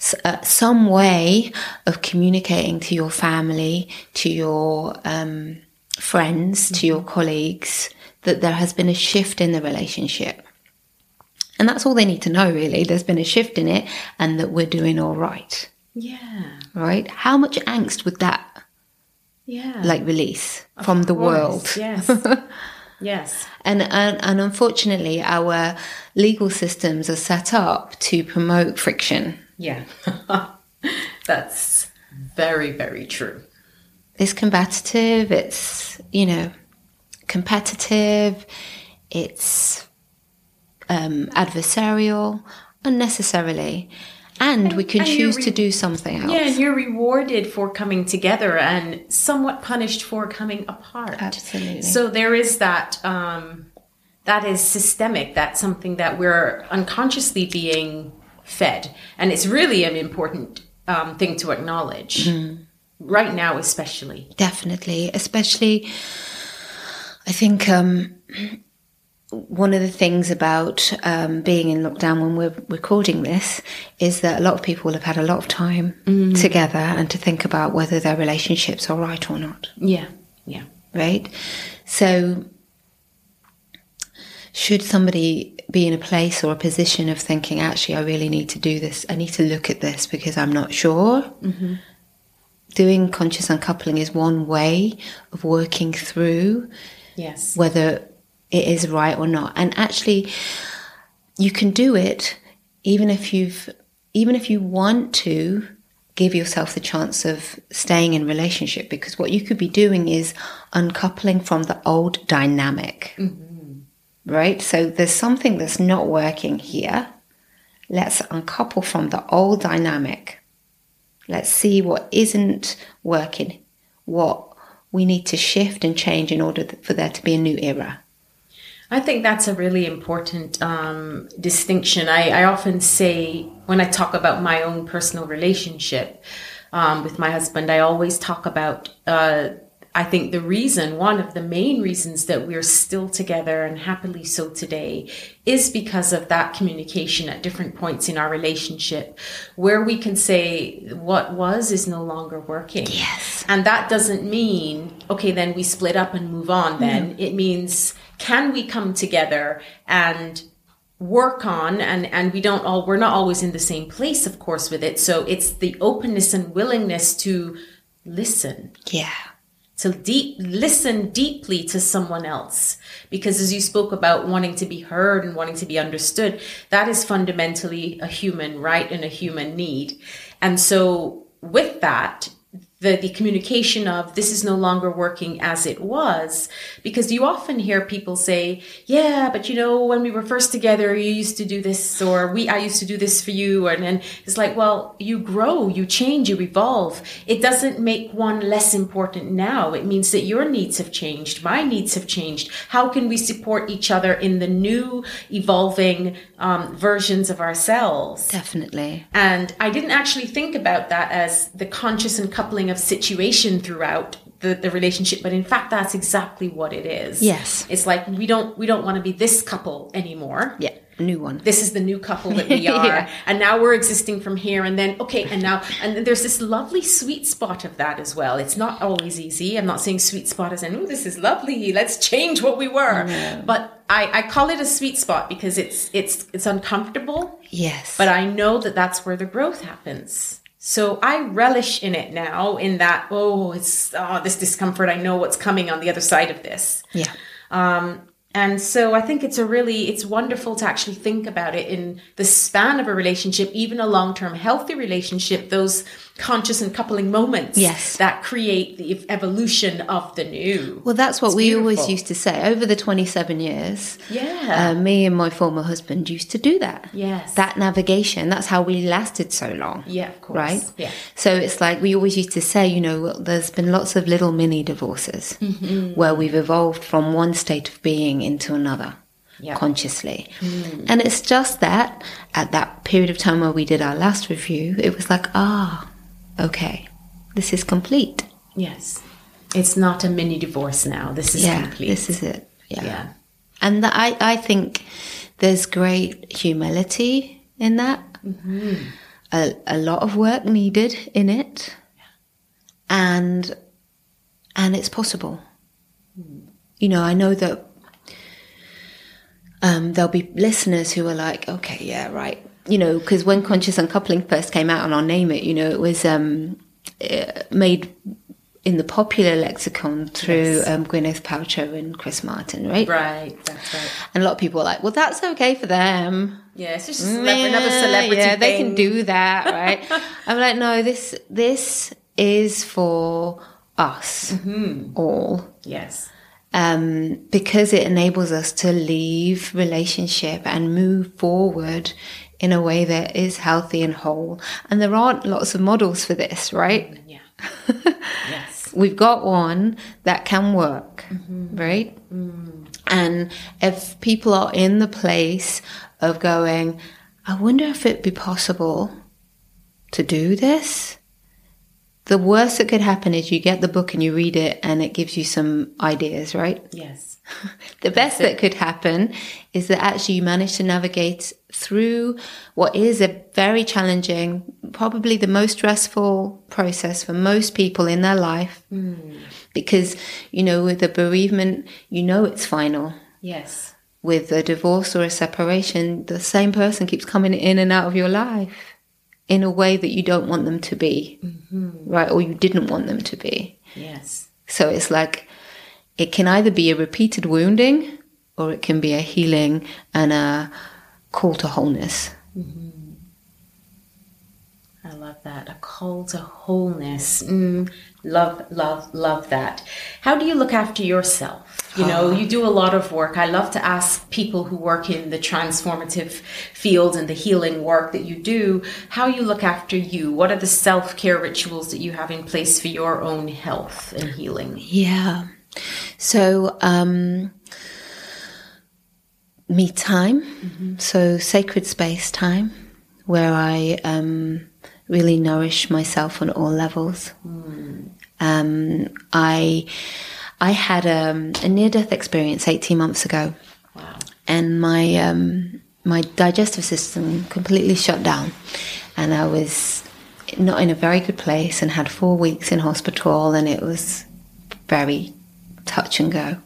s- uh, some way of communicating to your family, to your um, friends, to your colleagues, that there has been a shift in the relationship. And that's all they need to know, really. There's been a shift in it, and that we're doing all right, Yeah. right? How much angst would that Yeah. like release from the world. Yes. yes. And, and and unfortunately, our legal systems are set up to promote friction. Yeah. That's very, very true. It's combative. It's you know competitive. It's um, adversarial unnecessarily, and we can and choose to do something else. Yeah, and you're rewarded for coming together and somewhat punished for coming apart. Absolutely. So there is that um that is systemic. That's something that we're unconsciously being fed. And it's really an important um, thing to acknowledge. Right now especially. Definitely, especially, I think um, one of the things about um, being in lockdown when we're recording this is that a lot of people have had a lot of time together and to think about whether their relationships are right or not, Yeah. Yeah. right? So, should somebody be in a place or a position of thinking, actually, I really need to do this, I need to look at this because I'm not sure. Doing conscious uncoupling is one way of working through Yes. whether it is right or not. And actually, you can do it even if you've even if you want to give yourself the chance of staying in relationship because what you could be doing is uncoupling from the old dynamic. Mm-hmm. Right? So there's something that's not working here. Let's uncouple from the old dynamic. Let's see what isn't working what we need to shift and change in order for there to be a new era I think that's a really important um, distinction. I, I often say when I talk about my own personal relationship um, with my husband, I always talk about. Uh, I think the reason, one of the main reasons that we're still together and happily so today, is because of that communication at different points in our relationship, where we can say what was is no longer working. Yes. And that doesn't mean, okay, then we split up and move on then. It means, can we come together and work on and and we don't all we're not always in the same place of course with it. So it's the openness and willingness to listen. Yeah. To deep listen deeply to someone else. Because as you spoke about wanting to be heard and wanting to be understood that is fundamentally a human right and a human need. And so with that the, the communication of this is no longer working as it was because you often hear people say yeah but you know when we were first together you used to do this or we i used to do this for you and then it's like well you grow you change you evolve. It doesn't make one less important now. It means that your needs have changed my needs have changed. How can we support each other in the new evolving um, versions of ourselves? Definitely. And I didn't actually think about that as the conscious uncoupling of situation throughout the, the relationship, but in fact, that's exactly what it is. Yes. It's like we don't we don't want to be this couple anymore. Yeah, new one. This is the new couple that we are, Yeah. and now we're existing from here. And then okay, and now and then there's this lovely sweet spot of that as well. It's not always easy. I'm not saying sweet spot as in oh this is lovely. Let's change what we were. But I, I call it a sweet spot because it's it's it's uncomfortable Yes. but I know that that's where the growth happens. So I relish in it now in that, oh, it's oh, this discomfort. I know what's coming on the other side of this. yeah. Um, and so I think it's a really, it's wonderful to actually think about it in the span of a relationship, even a long-term healthy relationship, those conscious uncoupling moments Yes. that create the evolution of the new. Well, that's what It's we always used to say. Over the 27 years, Yeah. uh, me and my former husband used to do that. Yes. That navigation, that's how we lasted so long. yeah, of course. Right? Yeah. So it's like we always used to say, you know, well, there's been lots of little mini divorces where we've evolved from one state of being into another Yeah. consciously. And it's just that at that period of time where we did our last review, it was like, ah, okay, this is complete. Yes. It's not a mini divorce now. This is yeah, complete. this is it. Yeah. yeah. And that I, I think there's great humility in that. A, a lot of work needed in it. And and it's possible. You know, I know that um, there'll be listeners who are like, okay, yeah, right. You know, because when conscious uncoupling first came out, and I'll name it, you know, it was um, uh, made in the popular lexicon through Yes. um, Gwyneth Paltrow and Chris Martin, right? Right, that's right. And a lot of people are like, well, that's okay for them. Yeah, it's just celeb- another celebrity. Yeah, they can do that, right? I'm like, no, this this is for us Mm-hmm. all, Yes. um, because it enables us to leave relationship and move forward in a way that is healthy and whole. And there aren't lots of models for this, right? Mm, yeah. yes. we've got one that can work, mm-hmm. right? Mm. And if people are in the place of going, I wonder if it'd be possible to do this. The worst that could happen is you get the book and you read it and it gives you some ideas, right? Yes. The best that could happen is that actually you manage to navigate through what is a very challenging, probably the most stressful process for most people in their life. Hmm. Because, you know, with a bereavement, you know it's final. Yes. With a divorce or a separation, the same person keeps coming in and out of your life in a way that you don't want them to be, mm-hmm. right? Or you didn't want them to be. Yes. So it's like it can either be a repeated wounding or it can be a healing and a call to wholeness. I love that. A call to wholeness. Mm, love, love, love that. How do you look after yourself? You know, you do a lot of work. I love to ask people who work in the transformative field and the healing work that you do, how you look after you. What are the self care rituals that you have in place for your own health and healing? Yeah. So, um, me time, so sacred space time, where I um, really nourish myself on all levels. Um, I I had um, a near death experience eighteen months ago. Wow. and my um, my digestive system completely shut down, and I was not in a very good place, and had four weeks in hospital, and it was very touch and go.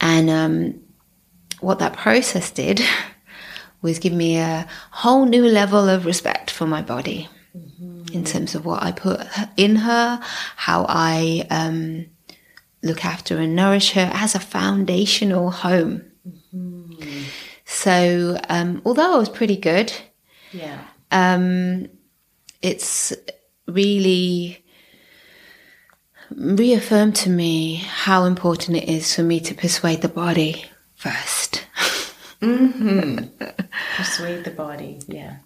And um, what that process did was give me a whole new level of respect for my body in terms of what I put in her, how I um, look after and nourish her as a foundational home. So, um, although I was pretty good, Yeah. um, it's really reaffirmed to me how important it is for me to persuade the body first. Persuade the body. Yeah.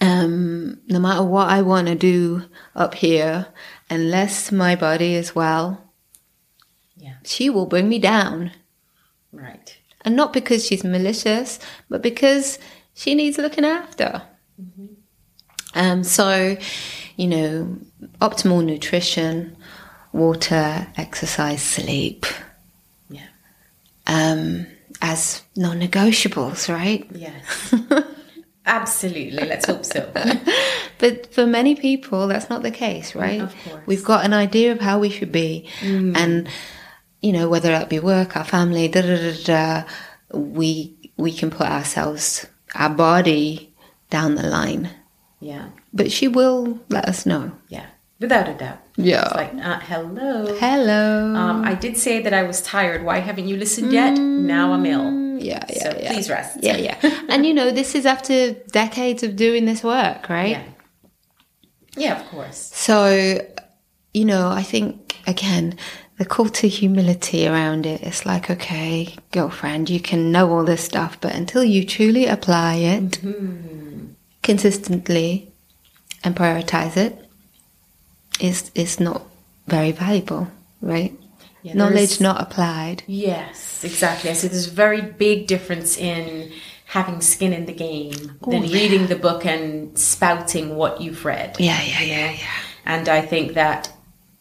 Um, no matter what I want to do up here, unless my body is well, Yeah. she will bring me down. Right. And not because she's malicious, but because she needs looking after. Um, so, you know, optimal nutrition, water, exercise, sleep Yeah. um, as non negotiables, right? Yes. Absolutely. Let's hope so. But for many people, that's not the case, right? Of course. We've got an idea of how we should be. And, you know, whether that be work, our family, da da da da, we, we can put ourselves, our body down the line. Yeah. But she will let us know. Yeah. Without a doubt. Yeah. It's like, uh, hello. Hello. Um, I did say that I was tired. Why haven't you listened yet? Now I'm ill. yeah, yeah, So yeah. please rest. Yeah, yeah. and you know, this is after decades of doing this work, right? Yeah. Yeah, of course. So, you know, I think again, the call to humility around it, it's like, okay, girlfriend, you can know all this stuff, but until you truly apply it consistently and prioritize it, it's, it's not very valuable, right? Yeah, Knowledge not applied. Yes, exactly. I see there's a very big difference in having skin in the game than reading the book and spouting what you've read. Yeah, yeah, yeah, yeah. And I think that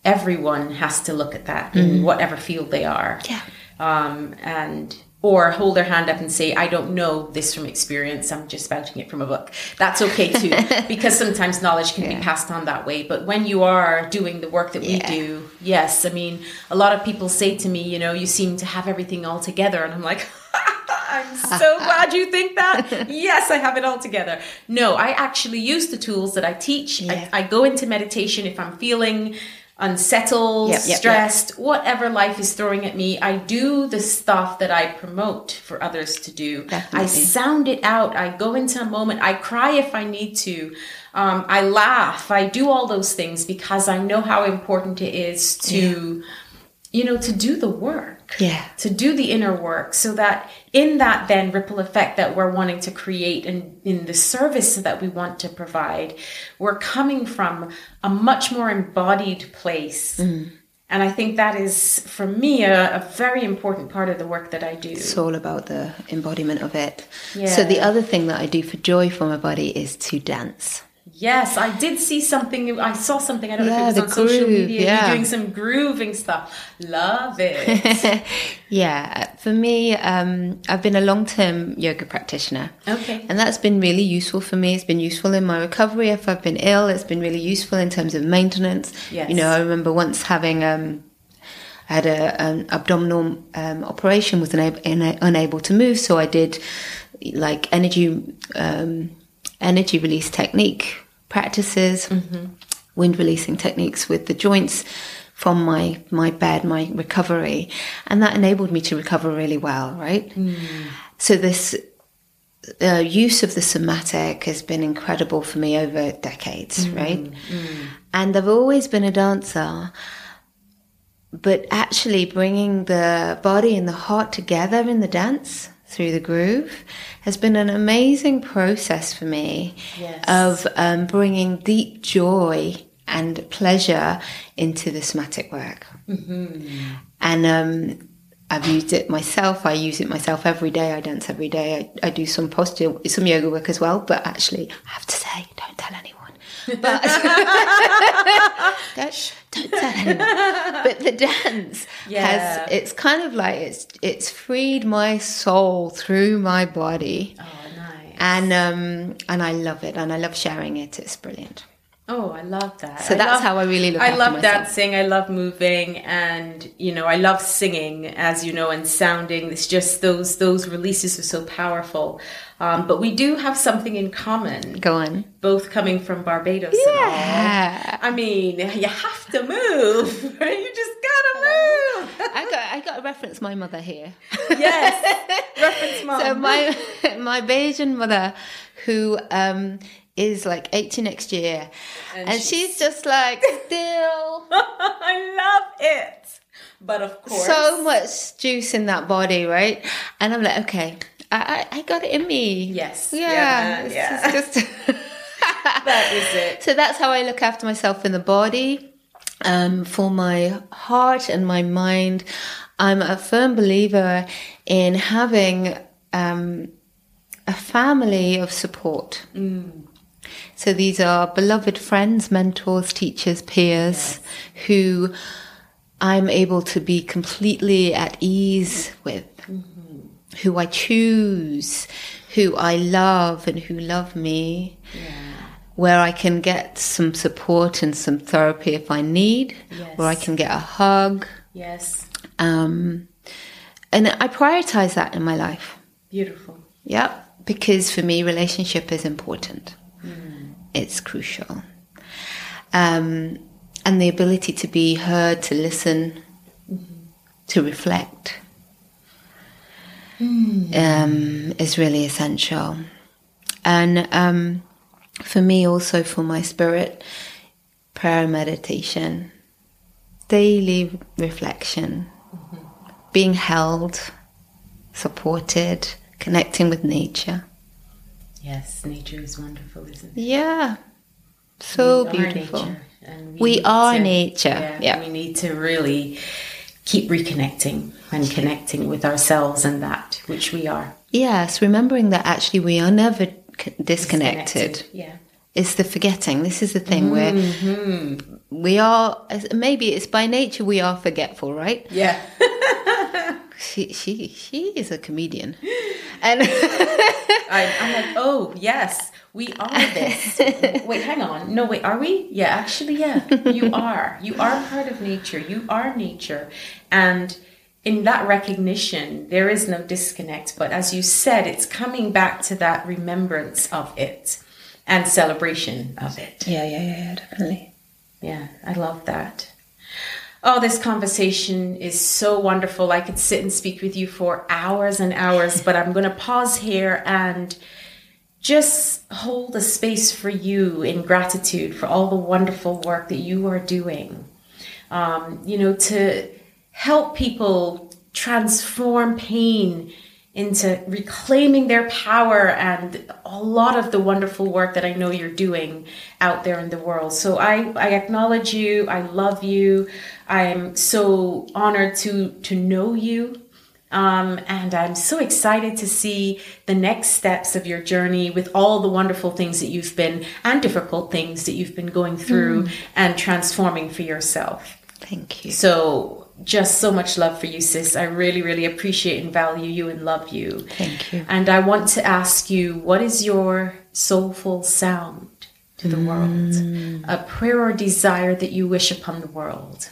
everyone has to look at that in whatever field they are. Yeah. Um, and or hold their hand up and say, I don't know this from experience, I'm just spouting it from a book. That's okay too, because sometimes knowledge can be passed on that way. But when you are doing the work that we Yeah. do, yes, I mean, a lot of people say to me, you know, you seem to have everything all together. And I'm like, I'm so glad you think that. Yes, I have it all together. No, I actually use the tools that I teach. Yeah. I, I go into meditation if I'm feeling unsettled, Yep, yep, yep. stressed, whatever life is throwing at me. I do the stuff that I promote for others to do. I sound it out. I go into a moment. I cry if I need to. Um, I laugh. I do all those things because I know how important it is to, you know, to do the work Yeah. to do the inner work so that in that then ripple effect that we're wanting to create and in the service that we want to provide we're coming from a much more embodied place mm. and i think that is for me a, a very important part of the work that i do It's all about the embodiment of it. Yeah. So the other thing that I do for joy for my body is to dance. Yes i did see something i saw something i don't know if it was on social media yeah. you're doing some grooving stuff love it yeah, for me, um, I've been a long term yoga practitioner. okay And that's been really useful for me. It's been useful in my recovery. If I've been ill, it's been really useful in terms of maintenance. Yes. You know, I remember once having, um, I had a, an abdominal um, operation, was unable, unable to move. So I did like energy, um, energy release technique practices, mm-hmm. wind releasing techniques with the joints from my, my bed, my recovery. And that enabled me to recover really well, right? Mm. So this uh, use of the somatic has been incredible for me over decades, mm-hmm. right? Mm. And I've always been a dancer, but actually bringing the body and the heart together in the dance through the groove has been an amazing process for me Yes. of um, bringing deep joy and pleasure into the somatic work. And um, I've used it myself. I use it myself every day. I dance every day. I, I do some posture, some yoga work as well. But actually, I have to say, don't tell anyone. But don't, don't tell anyone. But the dance Yeah. has it's kind of like it's it's freed my soul through my body. oh nice And um and I love it and I love sharing it. It's brilliant. Oh, I love that. So I that's love- how I really look I love dancing. I love moving, and you know, I love singing, as you know, and sounding. It's just those those releases are so powerful. Um, but we do have something in common, Go on. both coming from Barbados. and all. Yeah. I mean, you have to move. Right? you just gotta move. I got I got to reference my mother here. yes. Reference mom. So my my Bajan mother, who um is like eighty next year, And and, she's- she's just like still I love it. But of course, so much juice in that body, right? And I'm like, okay, I I, I got it in me. Yes. Yeah. Yeah, it's yeah. just- just- that is it. So that's how I look after myself in the body. Um, for my heart and my mind, I'm a firm believer in having um, a family of support. So these are beloved friends, mentors, teachers, peers who I'm able to be completely at ease with who I choose, who I love, and who love me. Where I can get some support and some therapy if I need, Yes. where I can get a hug. Yes. Um, and I prioritize that in my life. Beautiful. Yep, because for me, relationship is important. It's crucial. Um, and the ability to be heard, to listen, to reflect um, is really essential. And um, for me, also for my spirit, prayer and meditation, daily reflection, being held, supported, connecting with nature. Yes, nature is wonderful, isn't it? Yeah. So We beautiful. and We need are to- nature, Yeah, yeah. We need to really keep reconnecting and connecting with ourselves and that which we are. Yes, remembering that actually we are never c- disconnected. Yeah. It's the forgetting. This is the thing where mm-hmm. we are, maybe it's by nature we are forgetful, right? Yeah. She, she, she is a comedian. And I, I'm like, oh yes, we are this. wait, hang on. No, wait, are we? Yeah, actually, yeah, you are. You are part of nature. You are nature, and in that recognition, there is no disconnect. But as you said, it's coming back to that remembrance of it and celebration of it. yeah, yeah, yeah, yeah, definitely. Yeah, I love that. Oh, this conversation is so wonderful. I could sit and speak with you for hours and hours, but I'm going to pause here and just hold a space for you in gratitude for all the wonderful work that you are doing. Um, you know, to help people transform pain into reclaiming their power and a lot of the wonderful work that I know you're doing out there in the world. So I, I acknowledge you. I love you. I'm so honored to to know you. Um, and I'm so excited to see the next steps of your journey with all the wonderful things that you've been and difficult things that you've been going through and transforming for yourself. Thank you. So, just so much love for you, sis. I really, really appreciate and value you and love you. Thank you. And I want to ask you what is your soulful sound to the world? Mm. A prayer or desire that you wish upon the world?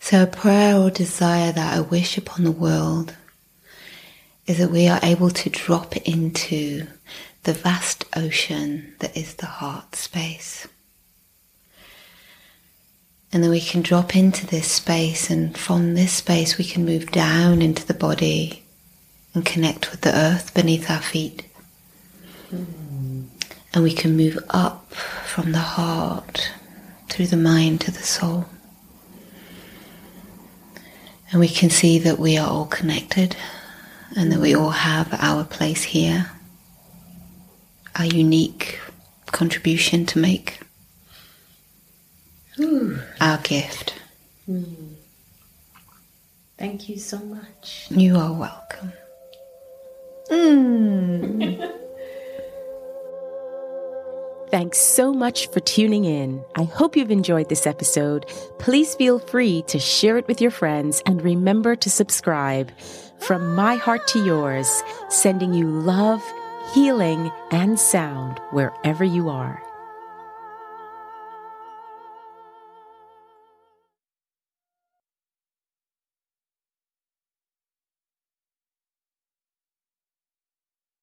So, a prayer or desire that I wish upon the world is that we are able to drop into the vast ocean that is the heart space. And then we can drop into this space, and from this space, we can move down into the body and connect with the earth beneath our feet. And we can move up from the heart through the mind to the soul. And we can see that we are all connected and that we all have our place here, our unique contribution to make, our gift. Thank you so much. You are welcome. Mm. Thanks so much for tuning in. I hope you've enjoyed this episode. Please feel free to share it with your friends and remember to subscribe. From my heart to yours, sending you love, healing, and sound wherever you are.